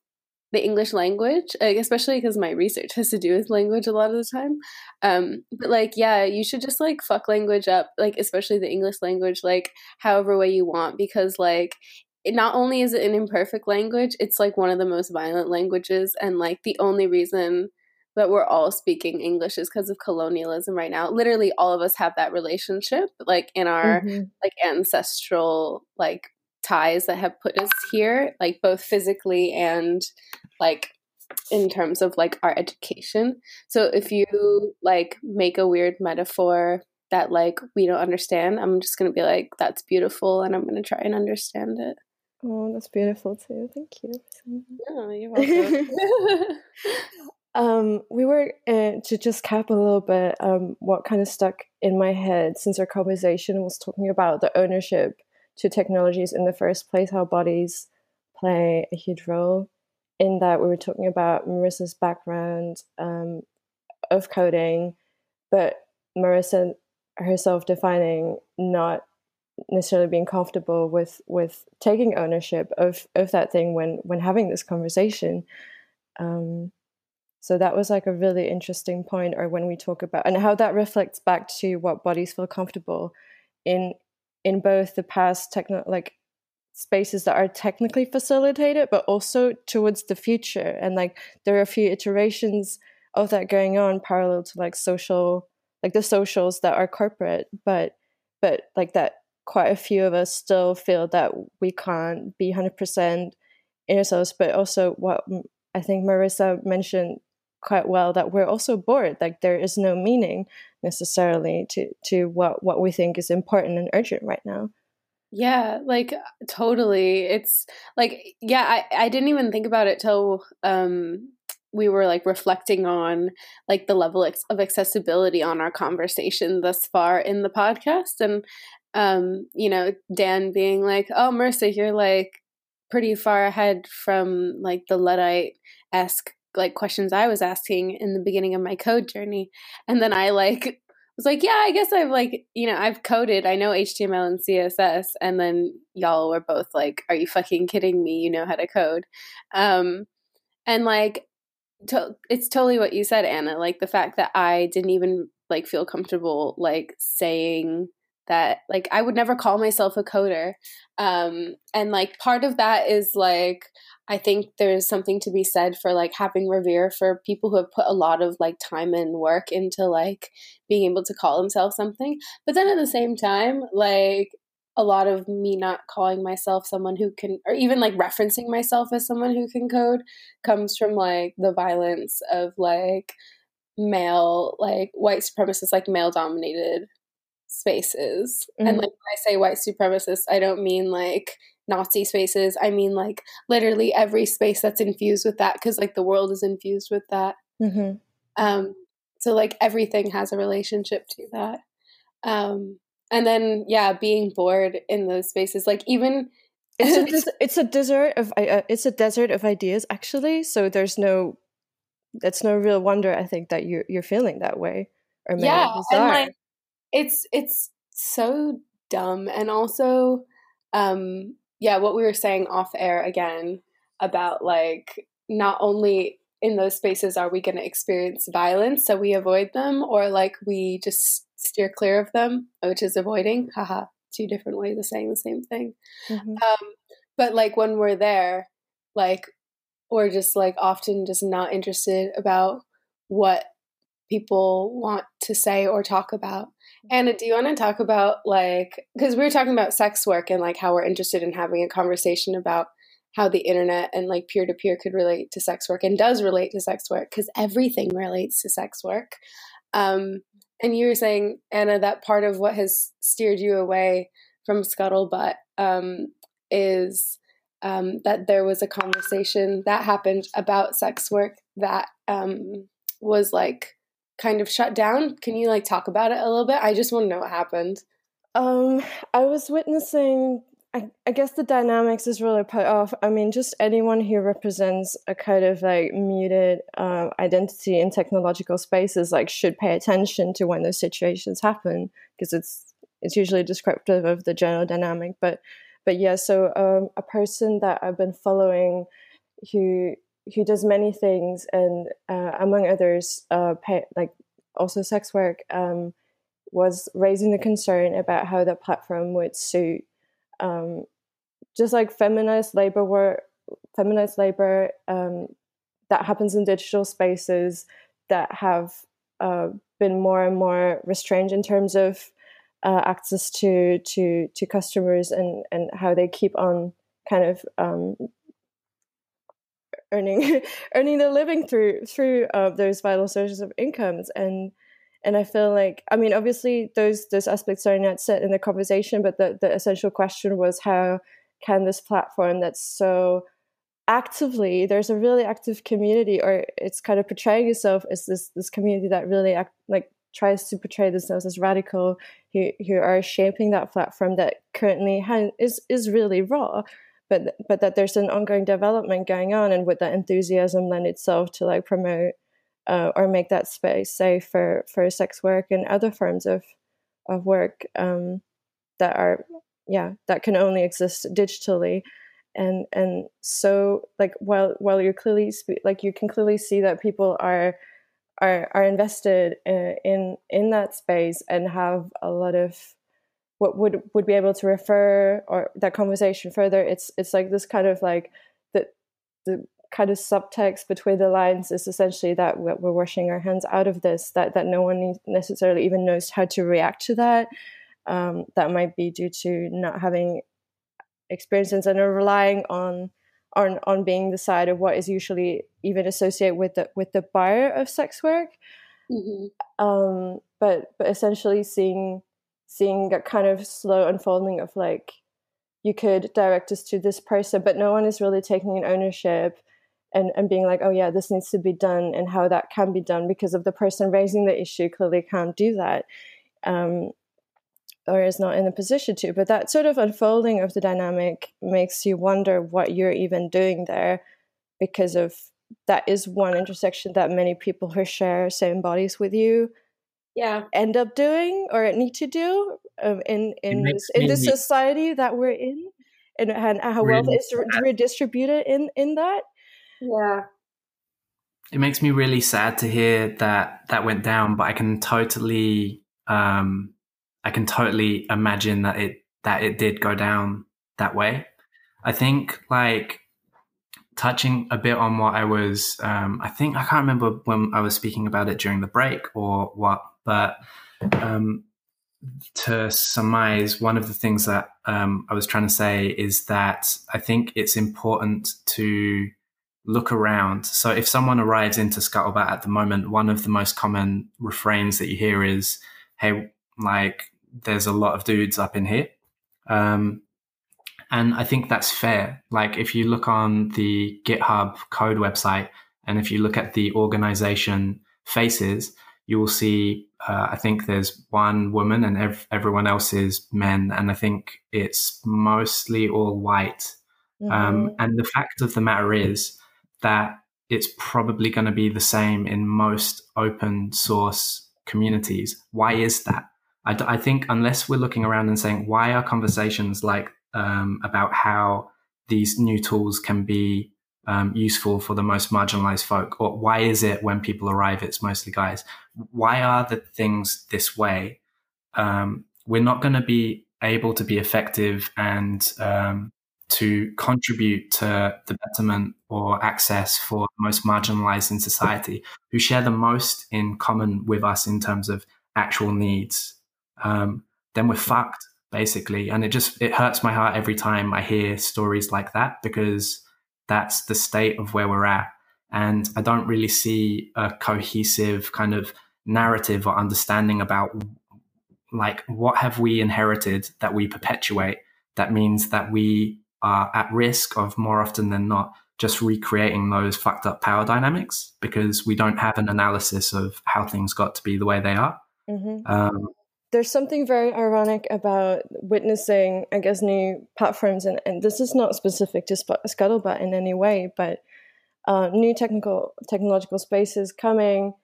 the English language, like, especially because my research has to do with language a lot of the time. Um, but like, yeah, you should just like fuck language up, like especially the English language, like however way you want, because like it not only is it an imperfect language, it's like one of the most violent languages, and like the only reason that we're all speaking English is because of colonialism right now. Literally all of us have that relationship like in our mm-hmm. like ancestral like ties that have put us here like both physically and like in terms of like our education. So if you like make a weird metaphor that like we don't understand, I'm just going to be like that's beautiful and I'm going to try and understand it. Oh, that's beautiful too. Thank you. Yeah, you're welcome. Um, we were uh, to just cap a little bit. Um, what kind of stuck in my head since our conversation was talking about the ownership to technologies in the first place, how bodies play a huge role in that. We were talking about Marissa's background um, of coding, but Marissa herself defining not necessarily being comfortable with with taking ownership of of that thing when when having this conversation. Um, so that was like a really interesting point, or when we talk about and how that reflects back to what bodies feel comfortable in in both the past techno like spaces that are technically facilitated, but also towards the future. And like there are a few iterations of that going on parallel to like social like the socials that are corporate, but but like that quite a few of us still feel that we can't be 100% in ourselves but also what i think marissa mentioned quite well that we're also bored like there is no meaning necessarily to to what what we think is important and urgent right now. Yeah like totally it's like yeah i i didn't even think about it till um we were like reflecting on like the level of accessibility on our conversation thus far in the podcast and um you know dan being like oh marissa you're like pretty far ahead from like the luddite esque like questions I was asking in the beginning of my code journey. And then I like was like, yeah, I guess I've like, you know, I've coded, I know HTML and CSS. And then y'all were both like, are you fucking kidding me? You know how to code. Um, and like, to- it's totally what you said, Anna. Like the fact that I didn't even like feel comfortable like saying that like I would never call myself a coder. Um, and like part of that is like I think there's something to be said for like having revere for people who have put a lot of like time and work into like being able to call themselves something. But then at the same time, like a lot of me not calling myself someone who can or even like referencing myself as someone who can code comes from like the violence of like male like white supremacists like male dominated spaces. Mm-hmm. And like when I say white supremacist, I don't mean like Nazi spaces. I mean, like literally every space that's infused with that, because like the world is infused with that. Mm-hmm. Um, so like everything has a relationship to that. Um, and then yeah, being bored in those spaces, like even it's a, des- it's a desert of uh, it's a desert of ideas actually. So there's no, that's no real wonder. I think that you're you're feeling that way. Or maybe yeah, and like it's it's so dumb, and also um yeah, what we were saying off air again about like not only in those spaces are we going to experience violence so we avoid them or like we just steer clear of them which is avoiding haha two different ways of saying the same thing mm-hmm. um, but like when we're there like we're just like often just not interested about what people want to say or talk about Anna, do you want to talk about like because we were talking about sex work and like how we're interested in having a conversation about how the internet and like peer to peer could relate to sex work and does relate to sex work because everything relates to sex work. Um, and you were saying, Anna, that part of what has steered you away from Scuttlebutt um, is um, that there was a conversation that happened about sex work that um, was like kind of shut down. Can you like talk about it a little bit? I just want to know what happened. Um, I was witnessing. I, I guess the dynamics is really put off. I mean, just anyone who represents a kind of like muted uh, identity in technological spaces like should pay attention to when those situations happen because it's it's usually descriptive of the general dynamic. But but yeah, so um, a person that I've been following who who does many things and uh, among others uh, pay, like also sex work um, was raising the concern about how the platform would suit um, just like feminist labor work feminist labor um, that happens in digital spaces that have uh, been more and more restrained in terms of uh, access to to to customers and and how they keep on kind of um, earning earning their living through through uh, those vital sources of incomes. And and I feel like I mean obviously those those aspects are not set in the conversation but the the essential question was how can this platform that's so actively there's a really active community or it's kind of portraying itself as this this community that really act, like tries to portray themselves as radical who, who are shaping that platform that currently ha- is is really raw but but that there's an ongoing development going on and would that enthusiasm lend itself to like promote uh, or make that space safe for for sex work and other forms of of work um, that are yeah that can only exist digitally. And and so like while while you're clearly like you can clearly see that people are are are invested in in, in that space and have a lot of what would would be able to refer or that conversation further it's it's like this kind of like the the kind of subtext between the lines is essentially that we're washing our hands out of this that that no one necessarily even knows how to react to that um, that might be due to not having experiences and are relying on on on being the side of what is usually even associated with the with the buyer of sex work mm-hmm. um, but but essentially seeing seeing a kind of slow unfolding of like you could direct us to this person but no one is really taking an ownership and, and being like oh yeah this needs to be done and how that can be done because of the person raising the issue clearly can't do that um, or is not in a position to. But that sort of unfolding of the dynamic makes you wonder what you're even doing there because of that is one intersection that many people who share same bodies with you yeah. end up doing or need to do um, in in this, in the society that we're in and, and how really wealth is redistributed in in that. Yeah. It makes me really sad to hear that that went down but i can totally um i can totally imagine that it that it did go down that way. I think like touching a bit on what I was, um, I think I can't remember when I was speaking about it during the break or what, but um, to surmise, one of the things that um, I was trying to say is that I think it's important to look around. So if someone arrives into Scuttlebutt at the moment, one of the most common refrains that you hear is, "Hey, like there's a lot of dudes up in here." Um, and I think that's fair. Like if you look on the GitHub code website and if you look at the organization faces, you will see, uh, I think there's one woman and ev- everyone else is men. And I think it's mostly all white. Um, mm-hmm. Um, and the fact of the matter is that it's probably going to be the same in most open source communities. Why is that? I, d- I think unless we're looking around and saying, why are conversations like um, about how these new tools can be um, useful for the most marginalized folk? Or why is it when people arrive, it's mostly guys? Why are the things this way? Um, we're not going to be able to be effective and um, to contribute to the betterment or access for the most marginalized in society who share the most in common with us in terms of actual needs. Um, then we're fucked basically. And it just, it hurts my heart every time I hear stories like that because that's the state of where we're at. And I don't really see a cohesive kind of narrative or understanding about like what have we inherited that we perpetuate that means that we are at risk of more often than not just recreating those fucked up power dynamics because we don't have an analysis of how things got to be the way they are. Mm-hmm. Um, There's something very ironic about witnessing, I guess, new platforms, and, and this is not specific to Scuttlebutt in any way, but uh, new technical technological spaces coming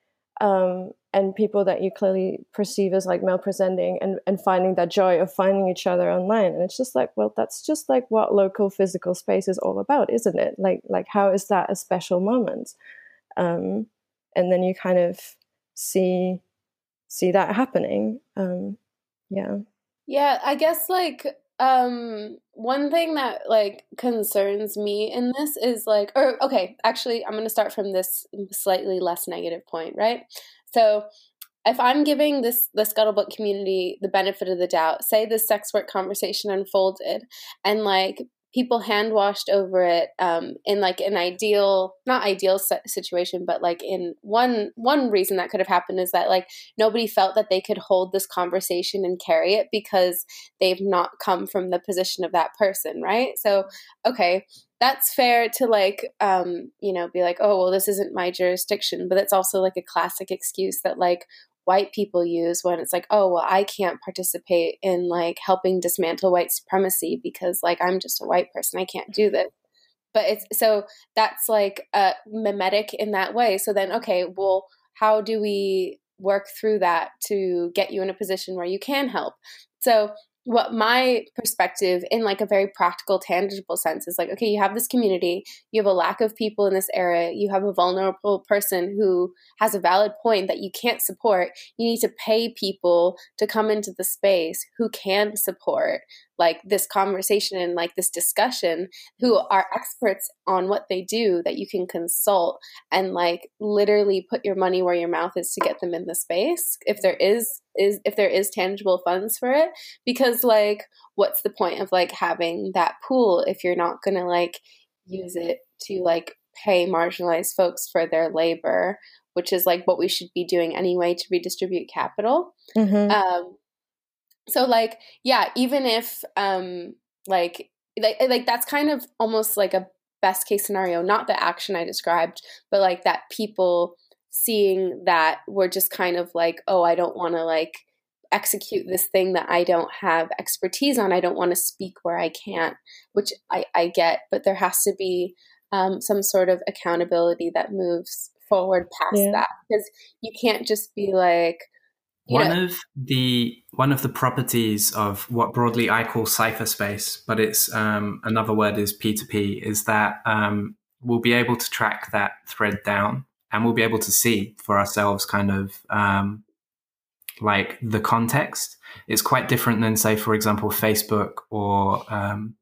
um, and people that you clearly perceive as like male presenting and, and finding that joy of finding each other online. And it's just like well that's just like what local physical space is all about isn't it? Like like how is that a special moment? Um, and then you kind of see see that happening um, yeah. Yeah i guess like um one thing that like concerns me in this is like or okay actually i'm going to start from this slightly less negative point right? So if I'm giving this the scuttlebutt community the benefit of the doubt, say this sex work conversation unfolded and like people hand washed over it um, in like an ideal not ideal situation but like in one one reason that could have happened is that like nobody felt that they could hold this conversation and carry it because they've not come from the position of that person right? So okay that's fair to like um you know be like oh well this isn't my jurisdiction but it's also like a classic excuse that like white people use when it's like, oh, well, I can't participate in like helping dismantle white supremacy because like I'm just a white person. I can't do this. But it's so that's like a mimetic in that way. So then, okay, well, how do we work through that to get you in a position where you can help? So what my perspective in like a very practical tangible sense is like okay you have this community you have a lack of people in this area you have a vulnerable person who has a valid point that you can't support you need to pay people to come into the space who can support like this conversation and like this discussion who are experts on what they do that you can consult and like literally put your money where your mouth is to get them in the space if there is is if there is tangible funds for it because like what's the point of like having that pool if you're not going to like use it to like pay marginalized folks for their labor which is like what we should be doing anyway to redistribute capital mm-hmm. um, so like yeah even if um like like like that's kind of almost like a best case scenario not the action i described but like that people seeing that we're just kind of like oh i don't want to like execute this thing that i don't have expertise on i don't want to speak where i can't which i i get but there has to be um, some sort of accountability that moves forward past yeah. that because you can't just be like one of the one of the properties of what broadly I call cypherspace, but it's um, another word is P2P, is that um, we'll be able to track that thread down and we'll be able to see for ourselves kind of um, like the context. It's quite different than, say, for example, Facebook or um,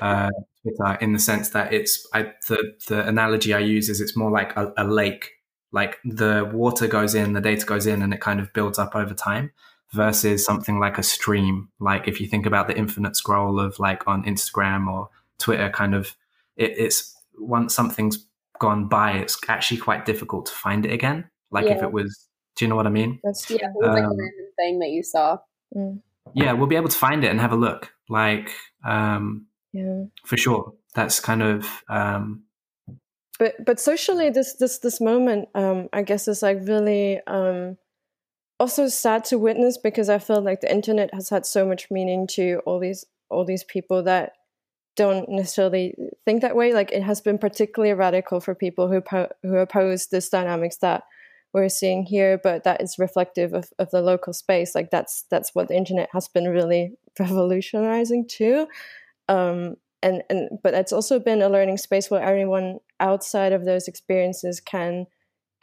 uh, Twitter, in the sense that it's I, the the analogy I use is it's more like a, a lake like the water goes in, the data goes in, and it kind of builds up over time versus something like a stream. Like if you think about the infinite scroll of like on Instagram or Twitter, kind of it, it's once something's gone by, it's actually quite difficult to find it again. Like yeah. if it was, do you know what I mean? That's Yeah, it was um, like a um, random thing that you saw. Mm. Yeah, we'll be able to find it and have a look. Like, um, yeah, for sure. That's kind of um, but but socially this this this moment um i guess is like really um also sad to witness because i feel like the internet has had so much meaning to all these all these people that don't necessarily think that way. Like it has been particularly radical for people who po- who oppose this dynamics that we're seeing here but that is reflective of, of the local space. Like that's that's what the internet has been really revolutionizing too um and and but it's also been a learning space where everyone outside of those experiences can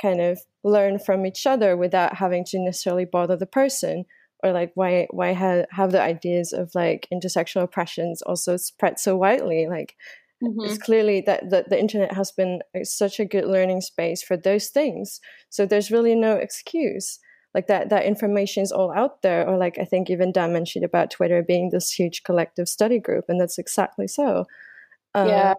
kind of learn from each other without having to necessarily bother the person or like why why ha- have the ideas of like intersectional oppressions also spread so widely? Like mm-hmm. it's clearly that the, the internet has been such a good learning space for those things. So there's really no excuse like that that information is all out there or like i think even dan mentioned about twitter being this huge collective study group and that's exactly so. Um, yeah.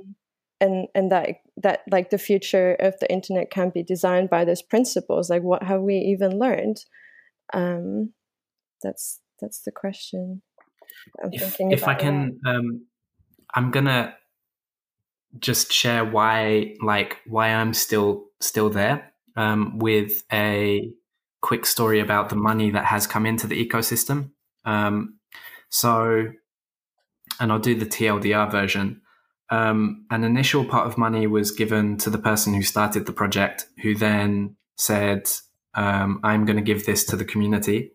and and that that like the future of the internet can be designed by those principles like what have we even learned? Um that's that's the question. I'm if, if I can, um, I'm gonna just share why, like, why I'm still still there um, with a quick story about the money that has come into the ecosystem. Um, so, and I'll do the TLDR version. Um, an initial pot of money was given to the person who started the project, who then said, um, I'm going to give this to the community,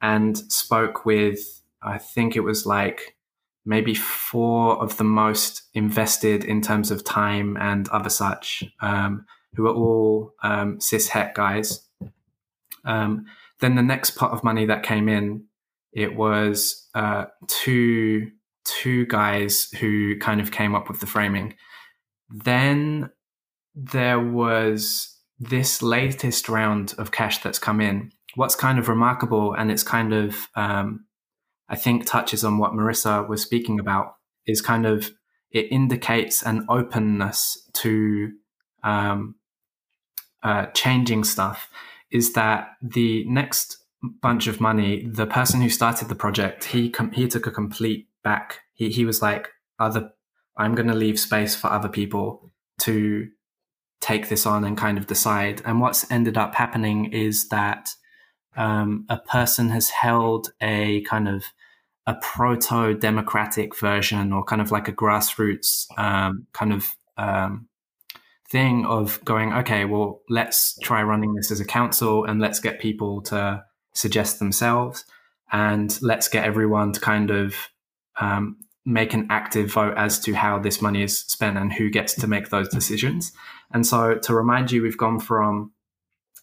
and spoke with, I think it was like maybe four of the most invested in terms of time and other such, um, who are all um, cis het guys. Um, then the next pot of money that came in, it was uh, two two guys who kind of came up with the framing. Then there was this latest round of cash that's come in. What's kind of remarkable, and it's kind of, um, I think, touches on what Marissa was speaking about, is kind of it indicates an openness to um, uh, changing stuff. Is that the next bunch of money? The person who started the project, he com- he took a complete back. He he was like, other, I'm going to leave space for other people to take this on and kind of decide. And what's ended up happening is that um, a person has held a kind of a proto democratic version or kind of like a grassroots um, kind of um, thing of going, okay, well, let's try running this as a council and let's get people to suggest themselves and let's get everyone to kind of um, make an active vote as to how this money is spent and who gets to make those decisions. And so, to remind you, we've gone from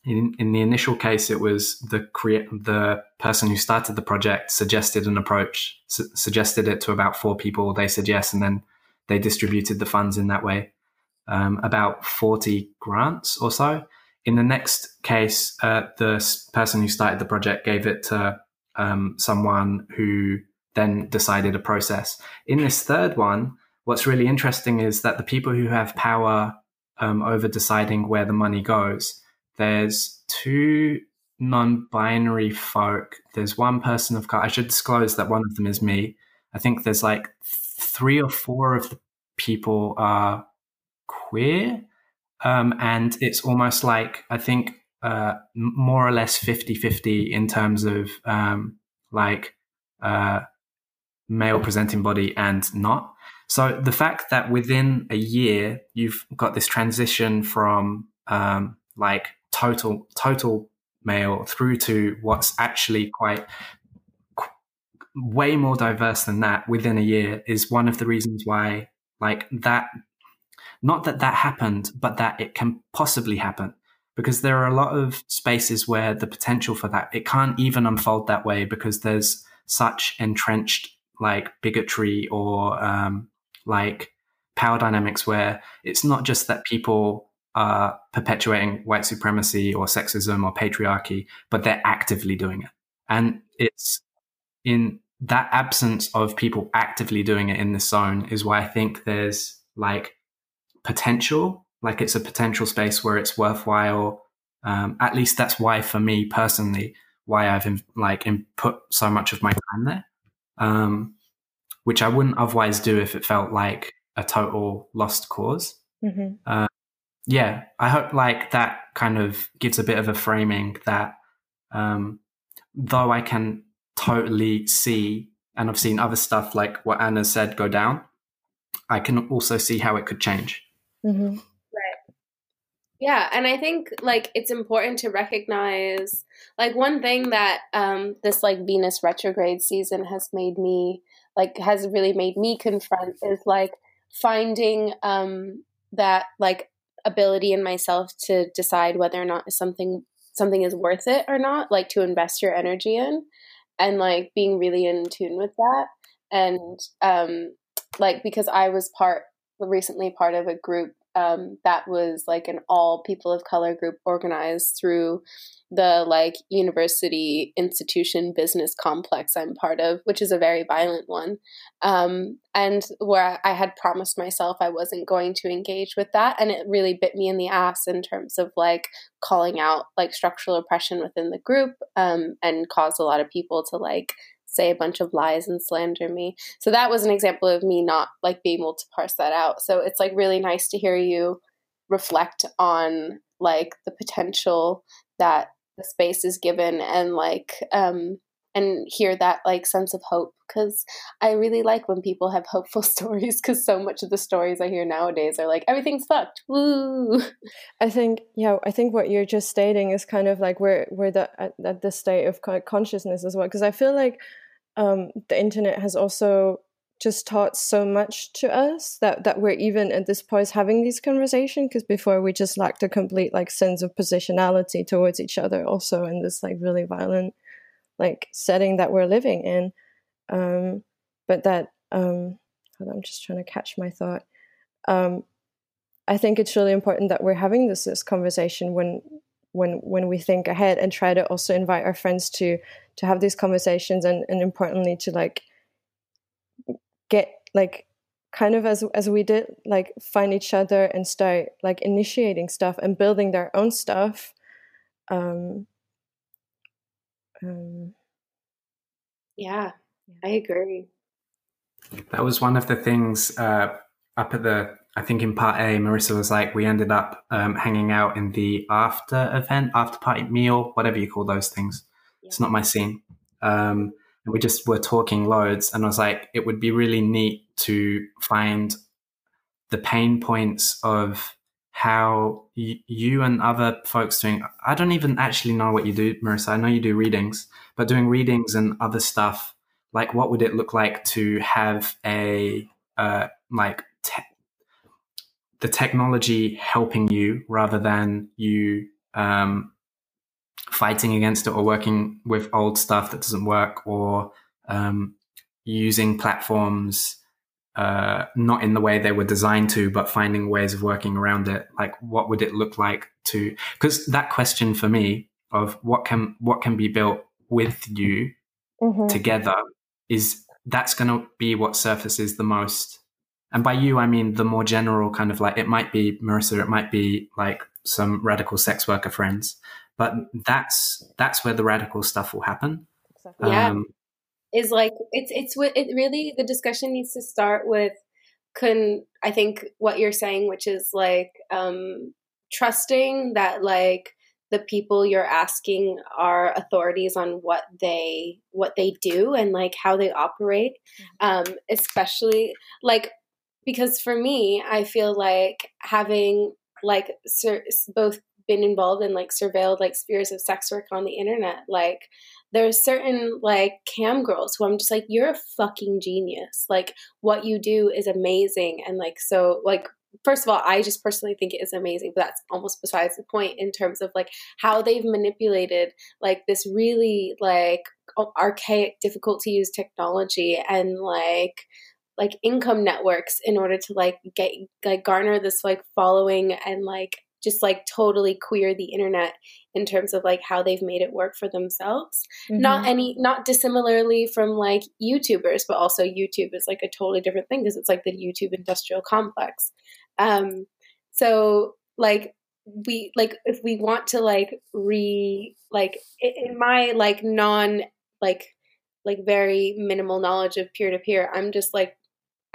in, in the initial case, it was the create the person who started the project suggested an approach, su- suggested it to about four people. They said yes, and then they distributed the funds in that way. Um, about forty grants or so. In the next case, uh, the person who started the project gave it to um, someone who then decided a process. In this third one, what's really interesting is that the people who have power um, over deciding where the money goes, there's two non-binary folk. There's one person of color. I should disclose that one of them is me. I think there's like three or four of the people are queer. Um, and it's almost like, I think, uh, more or less 50 50 in terms of um, like uh, male presenting body and not. So the fact that within a year you've got this transition from um, like total total male through to what's actually quite way more diverse than that within a year is one of the reasons why like that not that that happened but that it can possibly happen because there are a lot of spaces where the potential for that it can't even unfold that way because there's such entrenched like bigotry or um, like power dynamics where it's not just that people are perpetuating white supremacy or sexism or patriarchy, but they're actively doing it. And it's in that absence of people actively doing it in this zone is why I think there's like potential, like it's a potential space where it's worthwhile. Um, at least that's why, for me personally, why I've in, like input so much of my time there um, which I wouldn't otherwise do if it felt like a total lost because mm-hmm. uh, yeah, I hope like that kind of gives a bit of a framing that um, though I can totally see, and I've seen other stuff like what Anna said go down, I can also see how it could change. Mm-hmm. Yeah, and I think like it's important to recognize like one thing that um this like Venus retrograde season has made me like has really made me confront is like finding um that like ability in myself to decide whether or not something something is worth it or not, like to invest your energy in and like being really in tune with that and um like because I was part recently part of a group um, that was like an all people of color group organized through the like university institution business complex I'm part of, which is a very violent one. Um, and where I had promised myself I wasn't going to engage with that. And it really bit me in the ass in terms of like calling out like structural oppression within the group um, and caused a lot of people to like say a bunch of lies and slander me. So that was an example of me not like being able to parse that out. So it's like really nice to hear you reflect on like the potential that the space is given and like um and hear that like sense of hope because I really like when people have hopeful stories because so much of the stories I hear nowadays are like everything's fucked. Woo! I think yeah, I think what you're just stating is kind of like where where the at, at the state of consciousness as well because I feel like um, the internet has also just taught so much to us that that we're even at this point having these conversations because before we just lacked a complete like sense of positionality towards each other also in this like really violent like setting that we're living in. Um but that um on, i'm just trying to catch my thought. Um i think it's really important that we're having this this conversation when when when we think ahead and try to also invite our friends to to have these conversations and and importantly to like get like kind of as as we did like find each other and start like initiating stuff and building their own stuff um, um yeah i agree. That was one of the things uh up at the I think in part A, Marissa was like, we ended up um, hanging out in the after event, after party meal, whatever you call those things. Yeah. It's not my scene. Um, and we just were talking loads. And I was like, it would be really neat to find the pain points of how y- you and other folks doing. I don't even actually know what you do, Marissa. I know you do readings, but doing readings and other stuff, like what would it look like to have a uh, like te- the technology helping you rather than you um, fighting against it or working with old stuff that doesn't work or um, using platforms uh, not in the way they were designed to, but finding ways of working around it. Like, what would it look like to? Because that question for me of what can what can be built with you mm-hmm. together is that's going to be what surfaces the most and by you, I mean the more general kind of like it might be Marissa, it might be like some radical sex worker friends, but that's that's where the radical stuff will happen. Exactly. Yeah, um, is like it's it's what it really the discussion needs to start with. Can I think what you're saying, which is like um, trusting that like the people you're asking are authorities on what they what they do and like how they operate mm-hmm. um especially like because for me, I feel like having like sur- both been involved in like surveilled like spheres of sex work on the internet, like there's certain like cam girls who I'm just like, you're a fucking genius. Like what you do is amazing. And like, so like, first of all, I just personally think it is amazing, but that's almost besides the point in terms of like how they've manipulated like this really like archaic, difficult to use technology and like, like income networks in order to like get like garner this like following and like just like totally queer the internet in terms of like how they've made it work for themselves mm-hmm. not any not dissimilarly from like youtubers but also youtube is like a totally different thing because it's like the youtube industrial complex um so like we like if we want to like re like in my like non like like very minimal knowledge of peer to peer i'm just like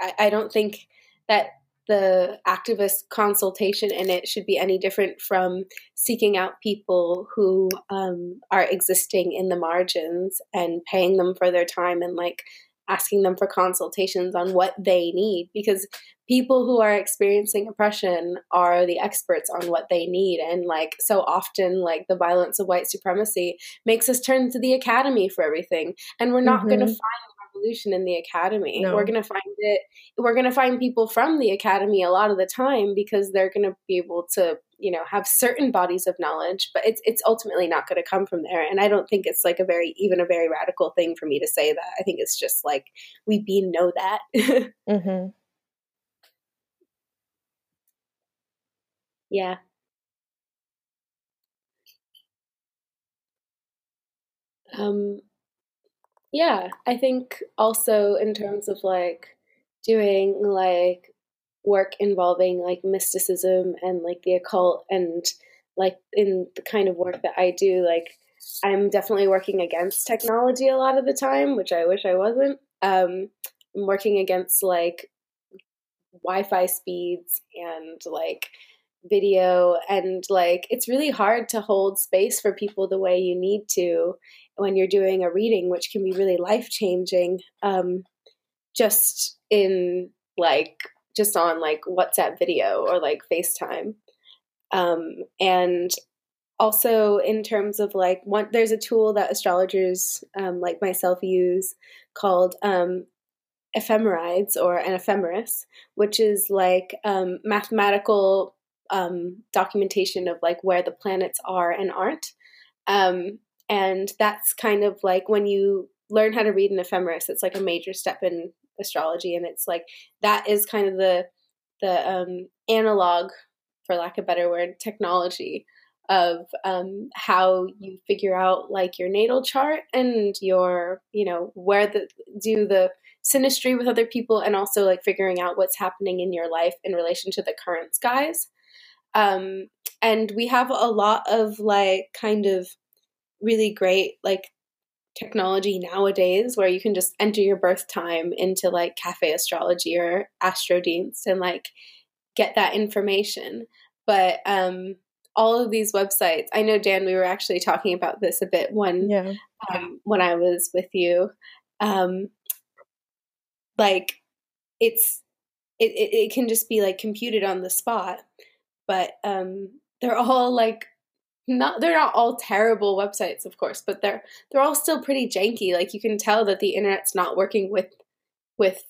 I, I don't think that the activist consultation in it should be any different from seeking out people who um, are existing in the margins and paying them for their time and like asking them for consultations on what they need. Because people who are experiencing oppression are the experts on what they need. And like so often like the violence of white supremacy makes us turn to the academy for everything. And we're not mm-hmm. going to find revolution in the academy. No. We're going to find it, we're going to find people from the academy a lot of the time because they're going to be able to, you know, have certain bodies of knowledge, but it's, it's ultimately not going to come from there. And I don't think it's like a very, even a very radical thing for me to say that. I think it's just like we be know that. mm-hmm. Yeah. Um, yeah, I think also in terms of like doing like work involving like mysticism and like the occult and like in the kind of work that I do, like I'm definitely working against technology a lot of the time, which I wish I wasn't. Um, I'm working against like Wi-Fi speeds and like video and like it's really hard to hold space for people the way you need to when you're doing a reading which can be really life changing um, just in like just on like whatsapp video or like facetime. Um, and also in terms of like one there's a tool that astrologers um, like myself use called um, ephemerides or an ephemeris which is like um, mathematical um, documentation of like where the planets are and aren't. Um, and that's kind of like when you learn how to read an ephemeris it's like a major step in astrology. And it's like that is kind of the the um, analog for lack of a better word technology of um, how you figure out like your natal chart and your you know where the do the synastry with other people and also like figuring out what's happening in your life in relation to the current skies. Um, and we have a lot of like kind of really great like technology nowadays where you can just enter your birth time into like cafe astrology or astrodienst and like get that information. But um all of these websites i know dan we were actually talking about this a bit when yeah. um, when i was with you. Um like it's it, it, it can just be like computed on the spot. But um they're all like not they're not all terrible websites of course but they're they're all still pretty janky. Like you can tell that the internet's not working with with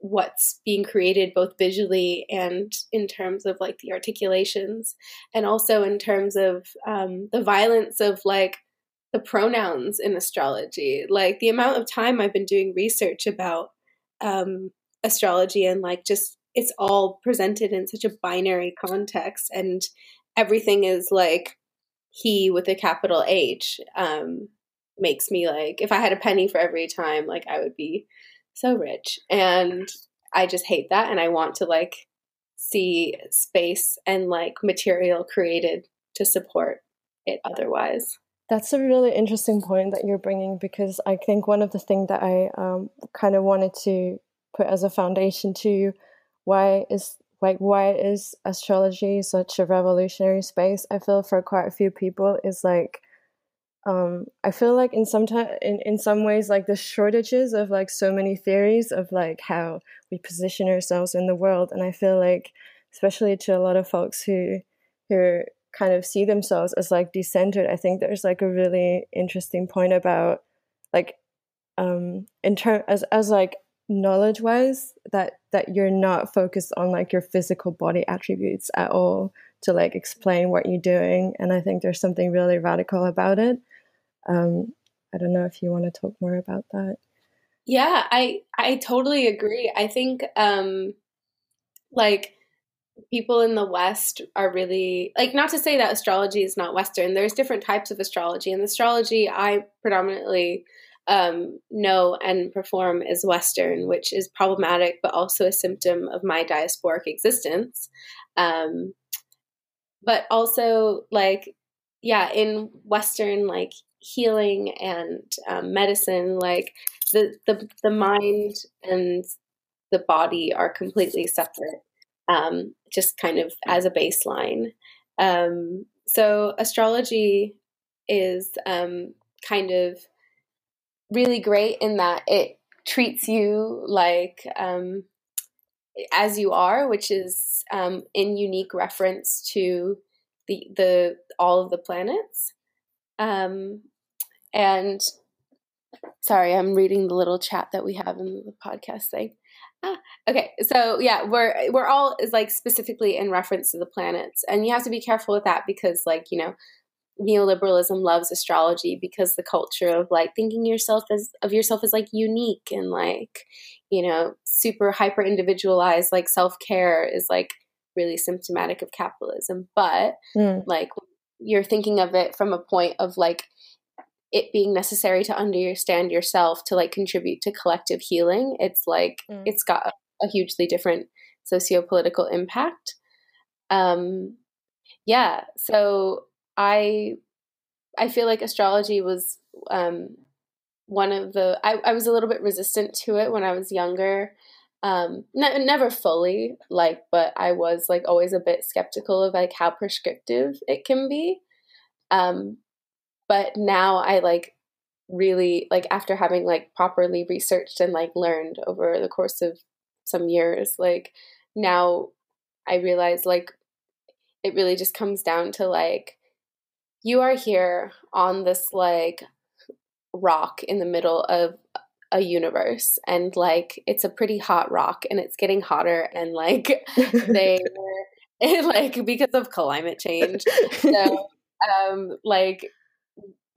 what's being created both visually and in terms of like the articulations and also in terms of um, the violence of like the pronouns in astrology. Like the amount of time i've been doing research about um, astrology and like just it's all presented in such a binary context and everything is like he with a capital H um, makes me like if I had a penny for every time, like I would be so rich. And I just hate that, and I want to like see space and like material created to support it otherwise. That's a really interesting point that you're bringing because I think one of the things that I um, kind of wanted to put as a foundation to why is like why is astrology such a revolutionary space? I feel for quite a few people is like um i feel like in some time in, in some ways like the shortages of like so many theories of like how we position ourselves in the world and i feel like especially to a lot of folks who who kind of see themselves as like decentered i think there's like a really interesting point about like um in term as as like knowledge wise that that you're not focused on like your physical body attributes at all to like explain what you're doing and i think there's something really radical about it. Um i don't know if you want to talk more about that. Yeah i i totally agree. I think um like people in the west are really like not to say that astrology is not western there's different types of astrology and astrology i predominantly um, know and perform as Western, which is problematic, but also a symptom of my diasporic existence. Um, but also, like, yeah, in Western, like, healing and um, medicine, like, the, the, the mind and the body are completely separate, um, just kind of as a baseline. Um, so, astrology is um, kind of really great in that it treats you like um, as you are, which is um, in unique reference to the the all of the planets. Um, and sorry, I'm reading the little chat that we have in the podcast thing. Ah, okay, so yeah, we're we're all is like specifically in reference to the planets, and you have to be careful with that because, like, you know, neoliberalism loves astrology because the culture of like thinking yourself as of yourself as like unique and like you know super hyper individualized like self-care is like really symptomatic of capitalism. But Mm. like you're thinking of it from a point of like it being necessary to understand yourself to like contribute to collective healing. It's like Mm. it's got a, a hugely different socio-political impact. Um yeah, so I I feel like astrology was um one of the I, I was a little bit resistant to it when I was younger. Um ne- never fully like but I was like always a bit skeptical of like how prescriptive it can be. Um but now I like really like after having like properly researched and like learned over the course of some years like now I realize like it really just comes down to like you are here on this like rock in the middle of a universe and like it's a pretty hot rock and it's getting hotter and like they like because of climate change. So um like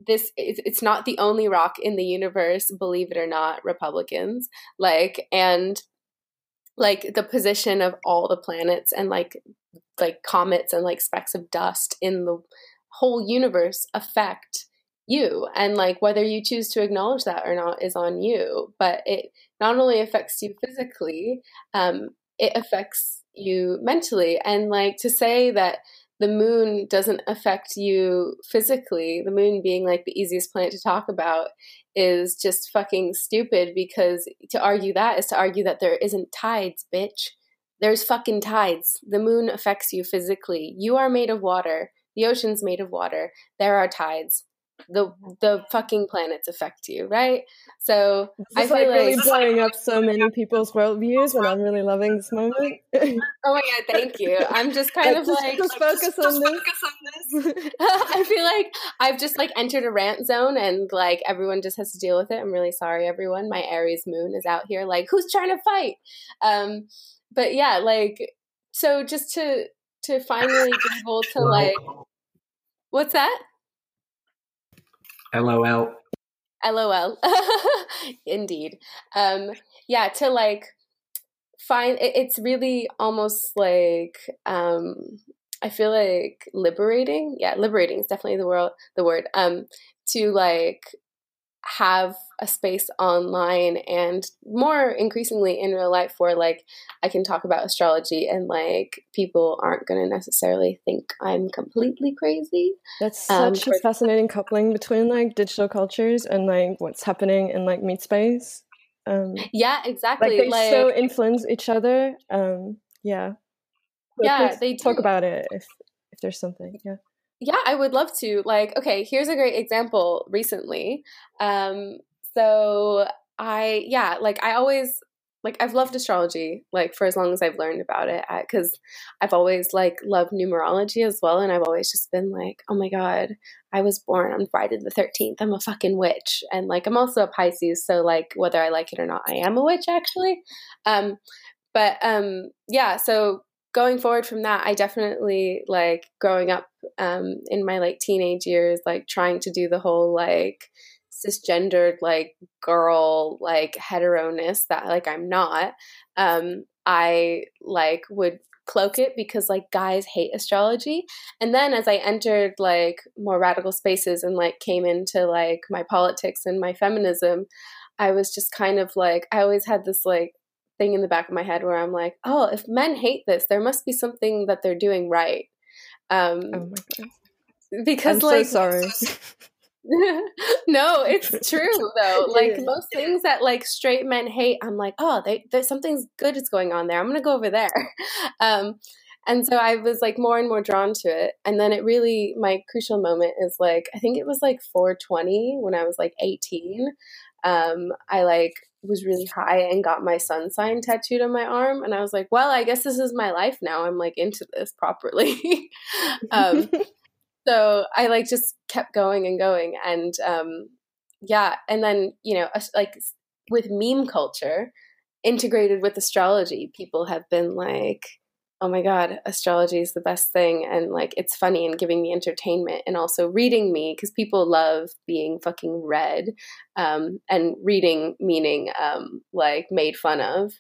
this it's, it's not the only rock in the universe believe it or not republicans like and like the position of all the planets and like like comets and like specks of dust in the whole universe affect you. And like whether you choose to acknowledge that or not is on you. But it not only affects you physically um it affects you mentally. And like to say that the moon doesn't affect you physically the moon being like the easiest planet to talk about is just fucking stupid because to argue that is to argue that there isn't tides bitch. There's fucking tides. The moon affects you physically. You are made of water the ocean's made of water there are tides the the fucking planets affect you, right? So I feel like, like really blowing up so many people's worldviews, and I'm really loving this moment. oh my god, thank you. I'm just kind of just, like just focus, just, on, this. focus on this. I feel like I've just like entered a rant zone, and like everyone just has to deal with it. I'm really sorry, everyone. My Aries moon is out here, like who's trying to fight? Um, but yeah, like so just to to finally be able to like, what's that? LOL. LOL. Indeed. Um, yeah, to like find it, it's really almost like um, I feel like liberating. Yeah, liberating is definitely the word. The word. Um, to like have a space online and more increasingly in real life where like I can talk about astrology and like people aren't going to necessarily think I'm completely crazy. That's such um, a fascinating coupling between like digital cultures and like what's happening in like meat space. Um, yeah, exactly. Like they like, so influence each other. Um, yeah. So yeah, they talk do. about it if if there's something. Yeah. Yeah, I would love to. Like, okay, here's a great example recently. Um, so I, yeah, like I always, like I've loved astrology, like for as long as I've learned about it, because I've always like loved numerology as well, and I've always just been like, oh my god, I was born on Friday the thirteenth. I'm a fucking witch, and like I'm also a Pisces, so like whether I like it or not, I am a witch actually. Um, but um, yeah, so going forward from that, I definitely like growing up um, in my like teenage years, like trying to do the whole like cisgendered like girl like hetero-ness that like I'm not. Um, I like would cloak it because like guys hate astrology and then as i entered like more radical spaces and like came into like my politics and my feminism i was just kind of like i always had this like thing in the back of my head where I'm like, oh, if men hate this, there must be something that they're doing right. Um, oh my god! Because I'm like, so sorry. no, it's true though. Like yeah. most things that like straight men hate, I'm like, oh, they, there's something's good is going on there. I'm gonna go over there. Um, and so I was like more and more drawn to it. And then it really, my crucial moment is like, I think it was like 420 when I was like 18. Um, I like was really high and got my sun sign tattooed on my arm. And I was like, well, I guess this is my life now. I'm like into this properly. um, so I like just kept going and going. And um, yeah. And then, you know, like with meme culture integrated with astrology, people have been like, oh my god astrology is the best thing and like it's funny and giving me entertainment and also reading me because people love being fucking read um, and reading meaning um, like made fun of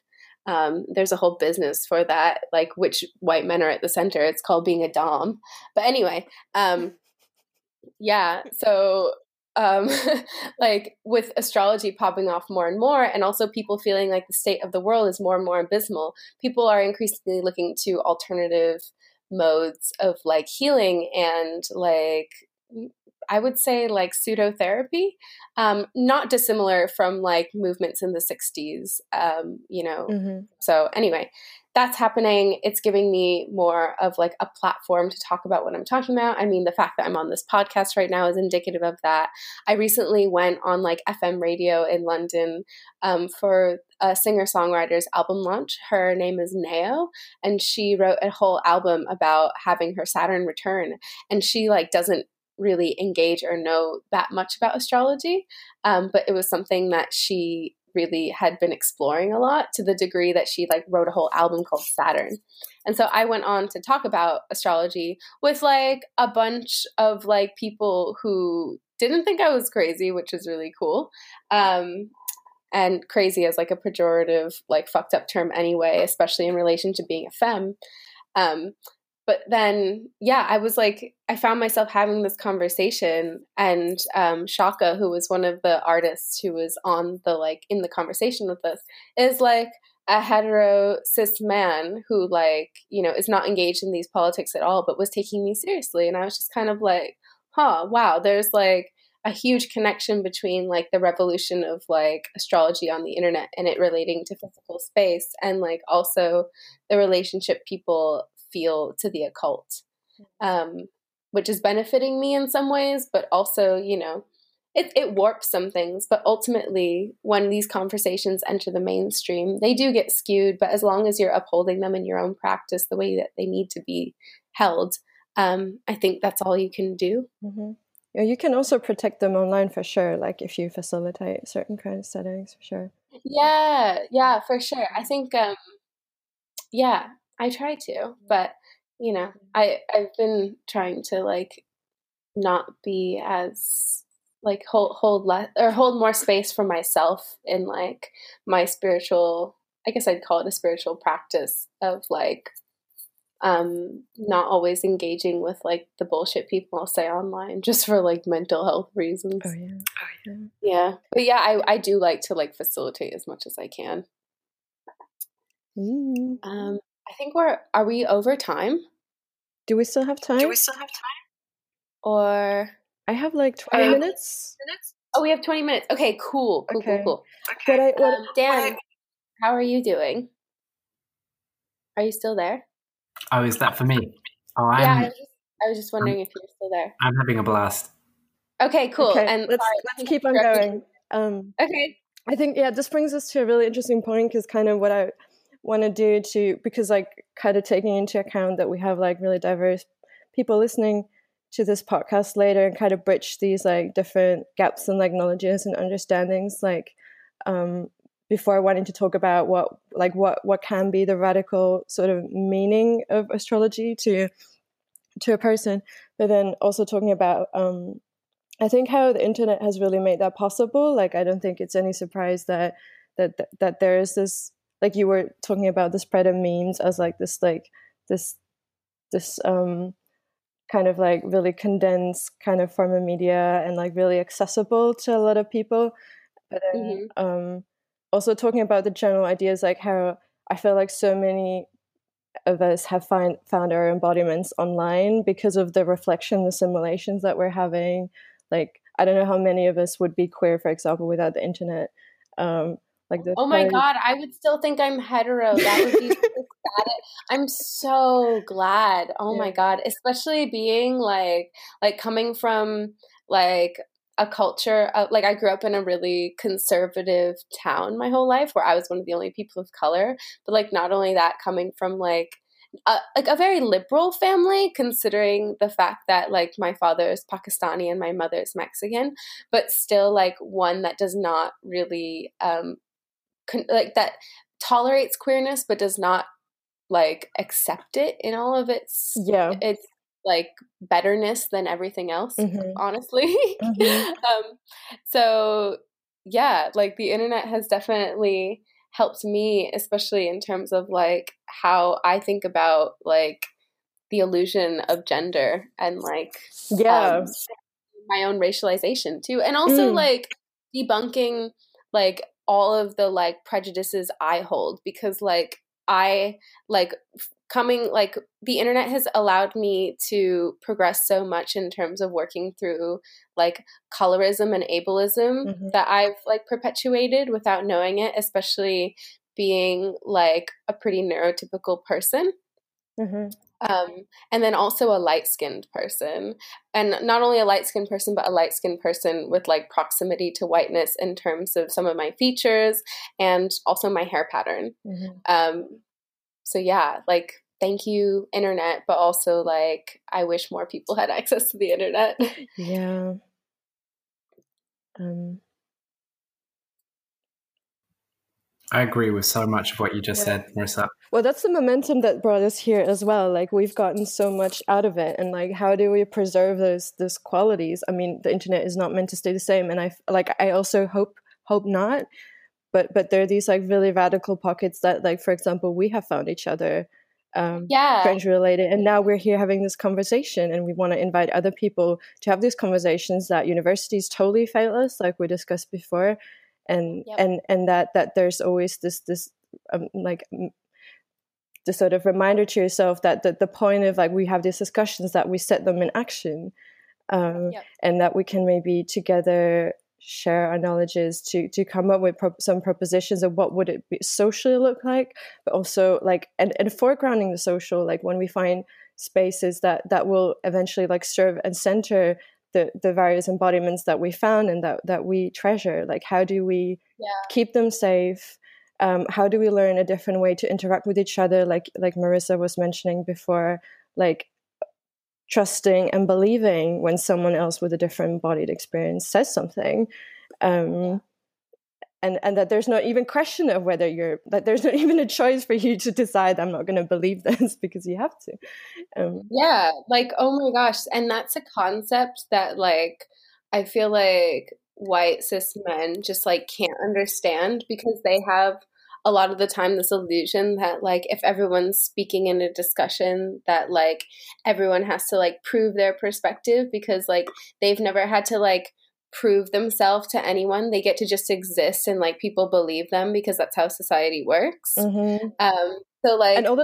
Um, there's a whole business for that, like which white men are at the center. It's called being a dom. But anyway, um, yeah. So um, like with astrology popping off more and more, and also people feeling like the state of the world is more and more abysmal, people are increasingly looking to alternative modes of like healing and like I would say like pseudotherapy, um, not dissimilar from like movements in the 60s, um, you know. Mm-hmm. So, anyway, that's happening. It's giving me more of like a platform to talk about what I'm talking about. I mean, the fact that I'm on this podcast right now is indicative of that. I recently went on like FM radio in London um, for a singer songwriter's album launch. Her name is Nao, and she wrote a whole album about having her Saturn return. And she like doesn't really engage or know that much about astrology, um, but it was something that she really had been exploring a lot to the degree that she like wrote a whole album called Saturn. And so I went on to talk about astrology with like a bunch of like people who didn't think I was crazy, which is really cool. Um, and crazy as like a pejorative, like fucked up term anyway, especially in relation to being a femme. Um, but then yeah i was like i found myself having this conversation and um, shaka who was one of the artists who was on the like in the conversation with us is like a hetero cis man who like you know is not engaged in these politics at all but was taking me seriously. And i was just kind of like huh wow there's like a huge connection between like the revolution of like astrology on the internet and it relating to physical space and like also the relationship people feel to the occult, um, which is benefiting me in some ways, but also, you know, it, it warps some things. But ultimately, when these conversations enter the mainstream, they do get skewed. But as long as you're upholding them in your own practice the way that they need to be held, um, I think that's all you can do. Mm-hmm. Yeah, you can also protect them online for sure, like if you facilitate certain kind of settings for sure. Yeah, yeah, for sure. I think, um, yeah, I try to, but you know, I I've been trying to like not be as like hold hold less or hold more space for myself in like my spiritual I guess I'd call it a spiritual practice of like um not always engaging with like the bullshit people say online just for like mental health reasons. Oh yeah. Oh yeah. Yeah. But yeah, I I do like to like facilitate as much as I can. Mm. Um I think we're are we over time? Do we still have time? Do we still have time? Or I have like twenty um, minutes. Minutes? Oh, we have twenty minutes. Okay, cool, cool, okay. cool, cool. Okay. But I, what, um, Dan, how are you doing? Are you still there? Oh, is that for me? Oh, I'm, yeah. I was, just, I was just wondering I'm, if you're still there. I'm having a blast. Okay, cool. Okay, and let's sorry, let's keep on going. Um, okay. I think yeah, this brings us to a really interesting point because kind of what I want to do to because like kind of taking into account that we have like really diverse people listening to this podcast later and kind of bridge these like different gaps and like knowledges and understandings like um before wanting to talk about what like what what can be the radical sort of meaning of astrology to to a person but then also talking about um i think how the internet has really made that possible like i don't think it's any surprise that that that there is this like you were talking about the spread of memes as like this like this this um kind of like really condensed kind of form of media and like really accessible to a lot of people. But then mm-hmm. um also talking about the general ideas like how i feel like so many of us have find, found our embodiments online because of the reflection the simulations that we're having. Like i don't know how many of us would be queer for example without the internet. Um, like oh my god, I would still think I'm hetero. That would be so I'm so glad. Oh yeah. my god, especially being like like coming from like a culture of, like I grew up in a really conservative town my whole life where I was one of the only people of color. But like not only that, coming from like a, like a very liberal family, considering the fact that like my father is Pakistani and my mother is Mexican, but still like one that does not really um, con- like that tolerates queerness but does not like accept it in all of its yeah it's like betterness than everything else mm-hmm. honestly mm-hmm. um so yeah like the internet has definitely helped me, especially in terms of like how I think about like the illusion of gender and like yeah um, my own racialization too and also Mm. like debunking like all of the like prejudices i hold because like i like coming like the internet has allowed me to progress so much in terms of working through like colorism and ableism Mhm. that i've like perpetuated without knowing it especially being like a pretty neurotypical person hmm um, and then also a light skinned person. And not only a light skinned person, but a light skinned person with like proximity to whiteness in terms of some of my features and also my hair pattern. hmm Um, so, yeah, like, thank you, internet, but also like, I wish more people had access to the internet. yeah um I agree with so much of what you just Yeah. said, Marissa. Well, that's the momentum that brought us here as well. Like we've gotten so much out of it, and like how do we preserve those those qualities? I mean, the internet is not meant to stay the same, and I like I also hope hope not. But but there are these like really radical pockets that like for example we have found each other um, yeah. French related, and now we're here having this conversation, and we want to invite other people to have these conversations that universities totally fail us, like we discussed before, and Yep. and and that that there's always this this um, like the sort of reminder to yourself that the, the point of like we have these discussions that we set them in action um, Yep. and that we can maybe together share our knowledges to to come up with pro- some propositions of what would it be socially look like but also like and, and foregrounding the social like when we find spaces that that will eventually like serve and center the the various embodiments that we found and that that we treasure like how do we Yeah. keep them safe um, how do we learn a different way to interact with each other like like marissa was mentioning before like trusting and believing when someone else with a different bodied experience says something um, and and that there's not even question of whether you're that there's not even a choice for you to decide i'm not going to believe this because you have to. Um, Yeah, like oh my gosh, and that's a concept that like I feel like white cis men just like can't understand because they have a lot of the time this illusion that like if everyone's speaking in a discussion that like everyone has to like prove their perspective because like they've never had to like prove themselves to anyone they get to just exist and like people believe them because that's how society works mhm. um so like and all the